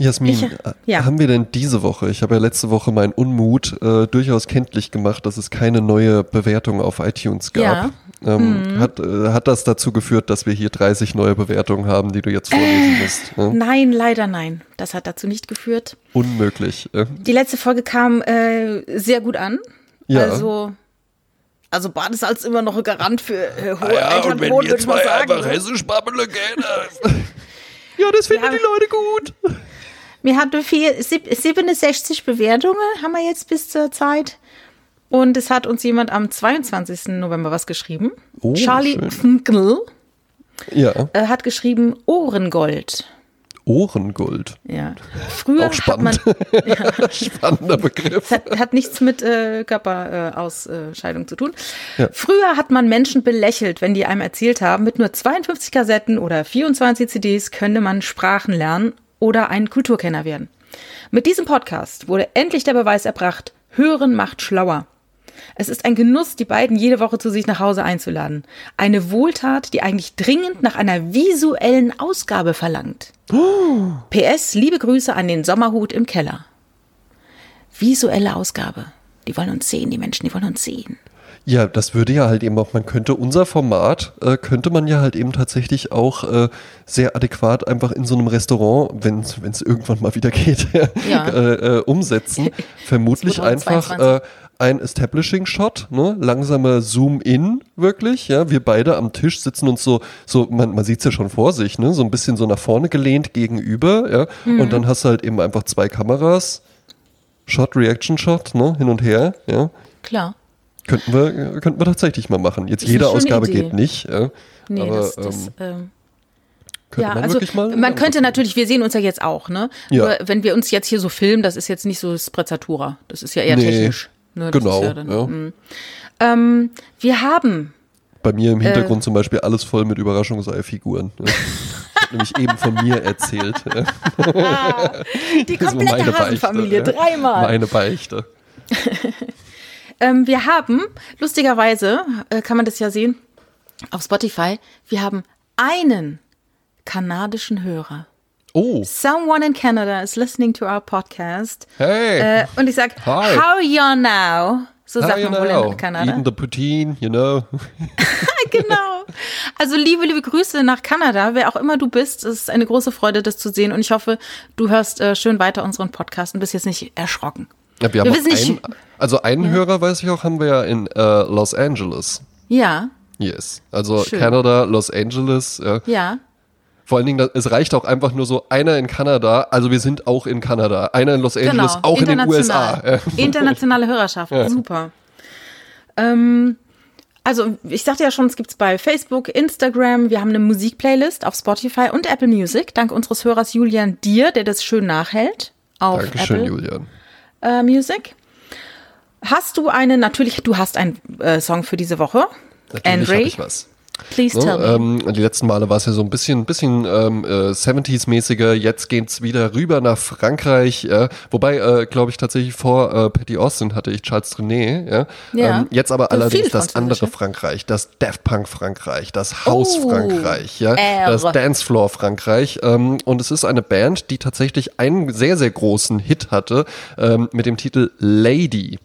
Jasmin, Ich- äh, ja. haben wir denn diese Woche, ich habe ja letzte Woche meinen Unmut äh, durchaus kenntlich gemacht, dass es keine neue Bewertung auf iTunes gab. Ja. Mhm. Ähm, hat, äh, hat das dazu geführt, dass wir hier 30 neue Bewertungen haben, die du jetzt vorlesen Äh. musst? Ne? Nein, leider nein. Das hat dazu nicht geführt. Unmöglich. Äh? Die letzte Folge kam äh, sehr gut an. Ja. Also, also Badesalz immer noch ein Garant für äh, hohe Elternquoten, würde ich mal sagen. ne? hessisch babbeln Ja, das finden Ja. die Leute gut. Wir hatten vier, sieb- 67 Bewertungen, haben wir jetzt bis zur Zeit. Und es hat uns jemand am 22. November was geschrieben. Oh, Charlie. Funkl Ja, äh, hat geschrieben Ohrengold. Ohrengold. Ja. Früher Auch spannend. hat man. Ja, Spannender Begriff. hat, hat nichts mit äh, Körperausscheidung zu tun. Früher hat man Menschen belächelt, wenn die einem erzählt haben, mit nur 52 Kassetten oder 24 CDs könne man Sprachen lernen oder ein Kulturkenner werden. Mit diesem Podcast wurde endlich der Beweis erbracht, Hören macht schlauer. Es ist ein Genuss, die beiden jede Woche zu sich nach Hause einzuladen. Eine Wohltat, die eigentlich dringend nach einer visuellen Ausgabe verlangt. PS, liebe Grüße an den Sommerhut im Keller. Visuelle Ausgabe. Die wollen uns sehen, die Menschen, die wollen uns sehen. Ja, das würde ja halt eben auch, man könnte unser Format, äh, könnte man ja halt eben tatsächlich auch äh, sehr adäquat einfach in so einem Restaurant, wenn es irgendwann mal wieder geht, Ja. äh, äh, umsetzen. Vermutlich einfach 2022. äh, ein Establishing-Shot, ne? langsamer Zoom-In wirklich. Ja, wir beide am Tisch sitzen uns so, so man, man sieht es ja schon vor sich, ne? so ein bisschen so nach vorne gelehnt gegenüber. Ja? Mhm. Und dann hast du halt eben einfach zwei Kameras. Shot, Reaction Shot, ne? hin und her. Ja? Klar. Könnten wir, könnten wir tatsächlich mal machen. Jetzt jede Ausgabe Idee. geht nicht. Ja. Nee, Aber, das, das ähm, ähm, könnte ja, man also wirklich mal. man könnte natürlich, wir sehen uns ja jetzt auch, ne? Ja. Nur wenn wir uns jetzt hier so filmen, das ist jetzt nicht so Sprezzatura. Das ist ja eher Nee, technisch. Ne? Genau, ja dann, mm. ähm, wir haben Bei mir im Äh. Hintergrund zum Beispiel alles voll mit Überraschungseifiguren. Hat nämlich eben von mir erzählt. Die komplette Hasenfamilie, dreimal. Meine Beichte. Ähm, wir haben, lustigerweise, äh, kann man das ja sehen, auf Spotify, wir haben einen kanadischen Hörer. Oh, Someone in Canada is listening to our podcast. hey. Äh, und ich sag, Hi. how are you now? So sagt How man wohl know? in Kanada. Eating the poutine, you know. genau. Also liebe, liebe Grüße nach Kanada, wer auch immer du bist. Es ist eine große Freude, das zu sehen. Und ich hoffe, du hörst äh, schön weiter unseren Podcast und bist jetzt nicht erschrocken. Ja, wir haben Wir nicht- einen, also einen Hörer, weiß ich auch, haben wir ja in äh, Los Angeles. Ja, Yes. Also Schön. Kanada, Los Angeles. Ja. ja. Vor allen Dingen, es reicht auch einfach nur so einer in Kanada, also wir sind auch in Kanada, einer in Los Angeles, Genau. auch in den. USA. Ja. Internationale Hörerschaft, super. Ähm, also, ich sagte ja schon, es gibt's bei Facebook, Instagram, wir haben eine Musikplaylist auf Spotify und Apple Music, dank unseres Hörers Julian Dier, der das schön nachhält auf Dankeschön, Apple Julian. Äh, Music. Hast du eine, natürlich, du hast einen äh, Song für diese Woche. Natürlich Andre, ich was. Please So, tell me. ähm, die letzten Male war es ja so ein bisschen, bisschen ähm, äh, 70s-mäßiger. Jetzt geht's wieder rüber nach Frankreich. Ja. Wobei, äh, glaube ich, tatsächlich vor äh, Patty Austin hatte ich Charles Trenet. Ja. Ja. Ähm, jetzt aber allerdings das andere ja. Frankreich, das Daft Punk Frankreich, das House Oh, Frankreich, ja, R. das Dancefloor Frankreich. Ähm, und es ist eine Band, die tatsächlich einen sehr, sehr großen Hit hatte ähm, mit dem Titel Lady.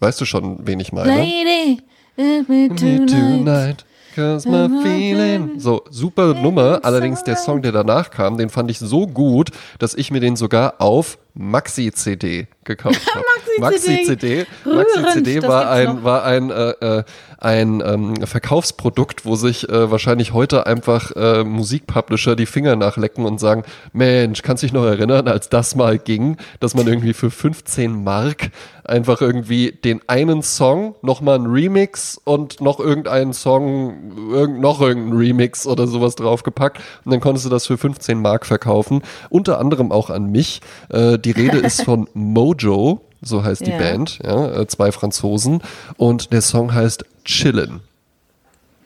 Weißt du schon, wen ich meine? Lady, let me Me tonight. tonight, cause my feeling. So, super Nummer. Allerdings der Song, der danach kam, den fand ich so gut, dass ich mir den sogar auf Maxi-CD gekauft habe. Maxi-CD. Maxi-CD. War ein, noch. war ein, äh, äh, ein ähm, Verkaufsprodukt, wo sich äh, wahrscheinlich heute einfach äh, Musikpublisher die Finger nachlecken und sagen, Mensch, kannst dich noch erinnern, als das mal ging, dass man irgendwie für 15 Mark einfach irgendwie den einen Song, nochmal ein Remix und noch irgendeinen Song, irgend, noch irgendein Remix oder sowas draufgepackt und dann konntest du das für 15 Mark verkaufen. Unter anderem auch an mich. Äh, die Rede ist von Mojo, so heißt die Ja. Band, ja, äh, zwei Franzosen und der Song heißt Chillin'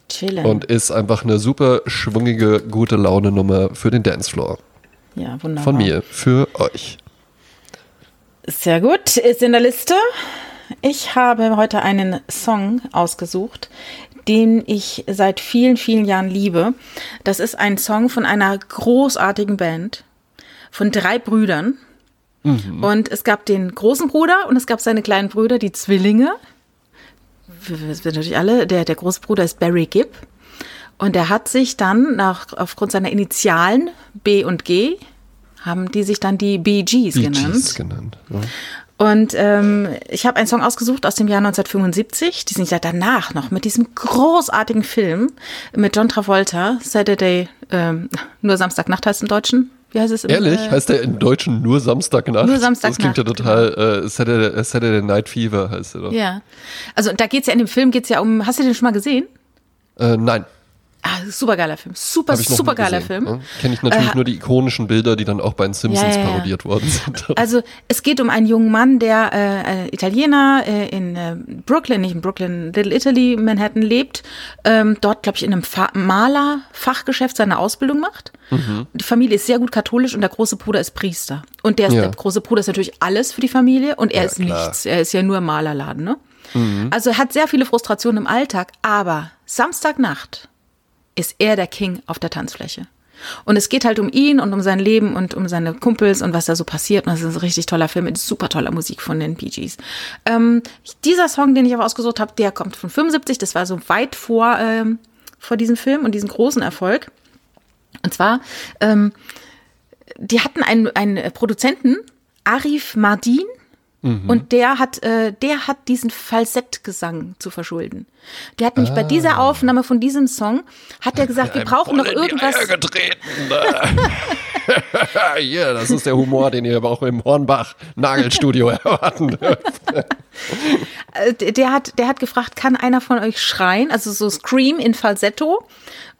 Chillen. und ist einfach eine super schwungige, gute Laune Nummer für den Dancefloor. ja, wunderbar. Von mir, für euch. Sehr gut, ist in der Liste. Ich habe heute einen Song ausgesucht, den ich seit vielen, vielen Jahren liebe. Das ist ein Song von einer großartigen Band, von drei Brüdern. Und es gab den großen Bruder und es gab seine kleinen Brüder, die Zwillinge. Wir wir natürlich alle, der, der große Bruder ist Barry Gibb. Und er hat sich dann nach, aufgrund seiner Initialen B und G, haben die sich dann die Bee Gees Bee genannt. Gees genannt. Ja. Und ähm, ich habe einen Song ausgesucht aus dem Jahr 1975. Die sind ja danach noch mit diesem großartigen Film mit John Travolta, Saturday, ähm, nur Samstagnacht heißt im Deutschen. Wie heißt es im Ehrlich? Äh, heißt der im Deutschen nur Samstagnacht? Nur Das Samstagnacht, klingt ja total, äh, Saturday, Saturday Night Fever heißt der doch. ja. Also da geht's ja in dem Film geht's ja um. Hast du den schon mal gesehen? Äh, nein. Ah, super geiler Film. Super, super geiler Film. ne? Kenne ich natürlich Äh, nur die ikonischen Bilder, die dann auch bei den Simpsons Ja, ja, ja. parodiert worden sind. Also es geht um einen jungen Mann, der äh, Italiener äh, in äh, Brooklyn, nicht in Brooklyn, Little Italy, Manhattan lebt, ähm, dort, glaube ich, in einem Fa Malerfachgeschäft seine Ausbildung macht. Die Familie ist sehr gut katholisch und der große Bruder ist Priester. Und der, ist, der große Bruder ist natürlich alles für die Familie und er ist klar. nichts. Er ist ja nur Malerladen, ne? Also er hat sehr viele Frustrationen im Alltag, aber Samstagnacht ist er der King auf der Tanzfläche. Und es geht halt um ihn und um sein Leben und um seine Kumpels und was da so passiert. Und das ist ein richtig toller Film mit super toller Musik von den Bee Gees. Ähm, dieser Song, den ich aber ausgesucht habe, der kommt von 75. Das war so weit vor, ähm, vor diesem Film und diesem großen Erfolg. Und zwar, ähm, die hatten einen, einen Produzenten, Arif Mardin, und der hat, äh, der hat diesen Falsettgesang zu verschulden. Der hat nämlich bei dieser Aufnahme von diesem Song, hat er gesagt, wir brauchen noch irgendwas. getreten. Hier, das ist der Humor, den ihr aber auch im Hornbach Nagelstudio erwarten dürft. Äh, der hat, der hat gefragt, kann einer von euch schreien? Also so Scream in Falsetto.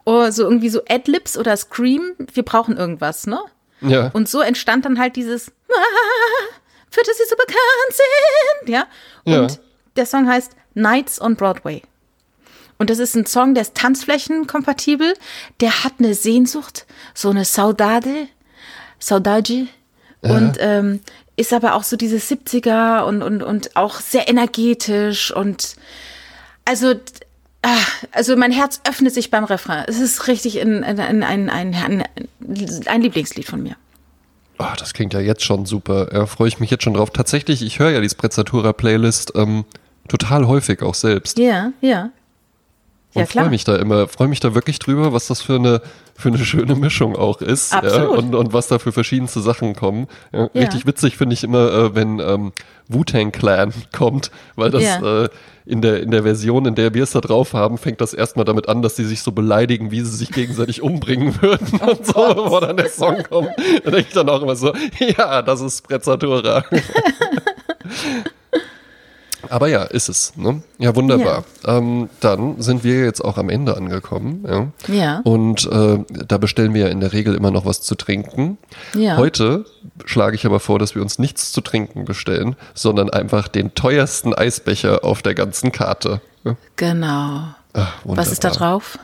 Oder so irgendwie so Adlibs oder Scream. Wir brauchen irgendwas, ne? Ja. Und so entstand dann halt dieses, für das sie so bekannt sind, ja. Ja. Und der Song heißt Nights on Broadway. Und das ist ein Song, der ist tanzflächenkompatibel. Der hat eine Sehnsucht, so eine Saudade, Saudade. Und ähm, ist aber auch so dieses 70er und, und, und auch sehr energetisch und also, ah, also mein Herz öffnet sich beim Refrain. Es ist richtig ein, ein, ein, ein, ein, ein Lieblingslied von mir. Ah, das klingt ja jetzt schon super. Ja, freue ich mich jetzt schon drauf. Tatsächlich, ich höre ja die Sprezzatura-Playlist ähm, total häufig auch selbst. Ja, ja. Ja, und klar. freue mich da immer, freue mich da wirklich drüber, was das für eine, für eine schöne Mischung auch ist. Ja, Absolut. und, und was da für verschiedenste Sachen kommen. Ja, Ja. Richtig witzig finde ich immer, äh, wenn ähm, Wu-Tang Clan kommt, weil das Ja. äh, in, der, in der Version, in der wir es da drauf haben, fängt das erstmal damit an, dass sie sich so beleidigen, wie sie sich gegenseitig umbringen würden und so, bevor dann der Song kommt. Da denke ich dann auch immer so, ja, das ist Sprezzatura. Aber ja, ist es. Ne? Ja, wunderbar. Ähm, dann sind wir jetzt auch am Ende angekommen. Ja. Ja. Und äh, da bestellen wir ja in der Regel immer noch was zu trinken. Ja. Heute schlage ich aber vor, dass wir uns nichts zu trinken bestellen, sondern einfach den teuersten Eisbecher auf der ganzen Karte. Ja. Genau. Ach, Was ist da wunderbar. drauf?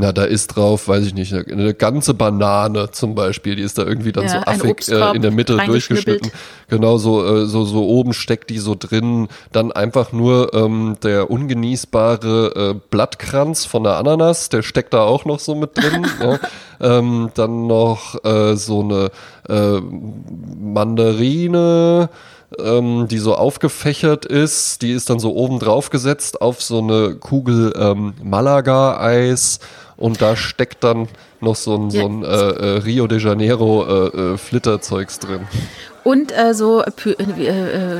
Na, da ist drauf, weiß ich nicht, eine, eine ganze Banane zum Beispiel, die ist da irgendwie dann Ja, so affig äh, in der Mitte durchgeschnitten. Genau, so, äh, so, so oben steckt die so drin. Dann einfach nur ähm, der ungenießbare äh, Blattkranz von der Ananas, der steckt da auch noch so mit drin. ja. ähm, dann noch äh, so eine äh, Mandarine, ähm, die so aufgefächert ist. Die ist dann so oben drauf gesetzt auf so eine Kugel ähm, Malaga-Eis. Und da steckt dann noch so ein, so ein äh, äh, Rio de Janeiro äh, äh, Flitterzeugs drin. Und äh, so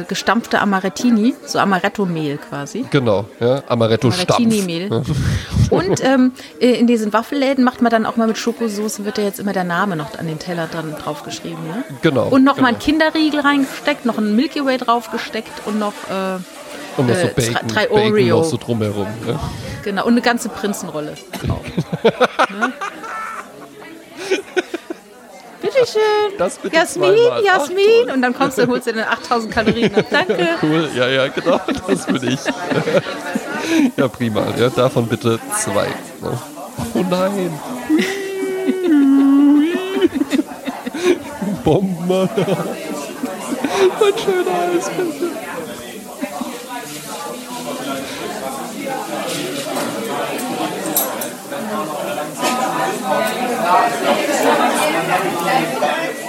gestampfte Amarettini, so Amaretto-Mehl quasi. Genau, ja. Amaretto-Stampf. Amarettini-Mehl. Und ähm, äh, in diesen Waffelläden macht man dann auch mal mit Schokosauce, wird ja jetzt immer der Name noch an den Teller dann draufgeschrieben. Ne? Genau. Und noch genau. mal ein Kinderriegel reingesteckt, noch ein Milky Way draufgesteckt und noch, äh, Und noch so äh, Bacon, drei Bacon Oreo. noch so drumherum. Ja. genau, und eine ganze Prinzenrolle drauf. ne? Bitteschön. Das bitte Jasmin, zweimal. Jasmin. Und dann kommst du und holst dir dann 8000 Kalorien ab. Danke. Cool, ja, ja, genau, das bin ich. ja, prima. Ja, davon bitte zwei. ne? Oh nein. Bomben. Mein schöner Eisbecher. Thank you.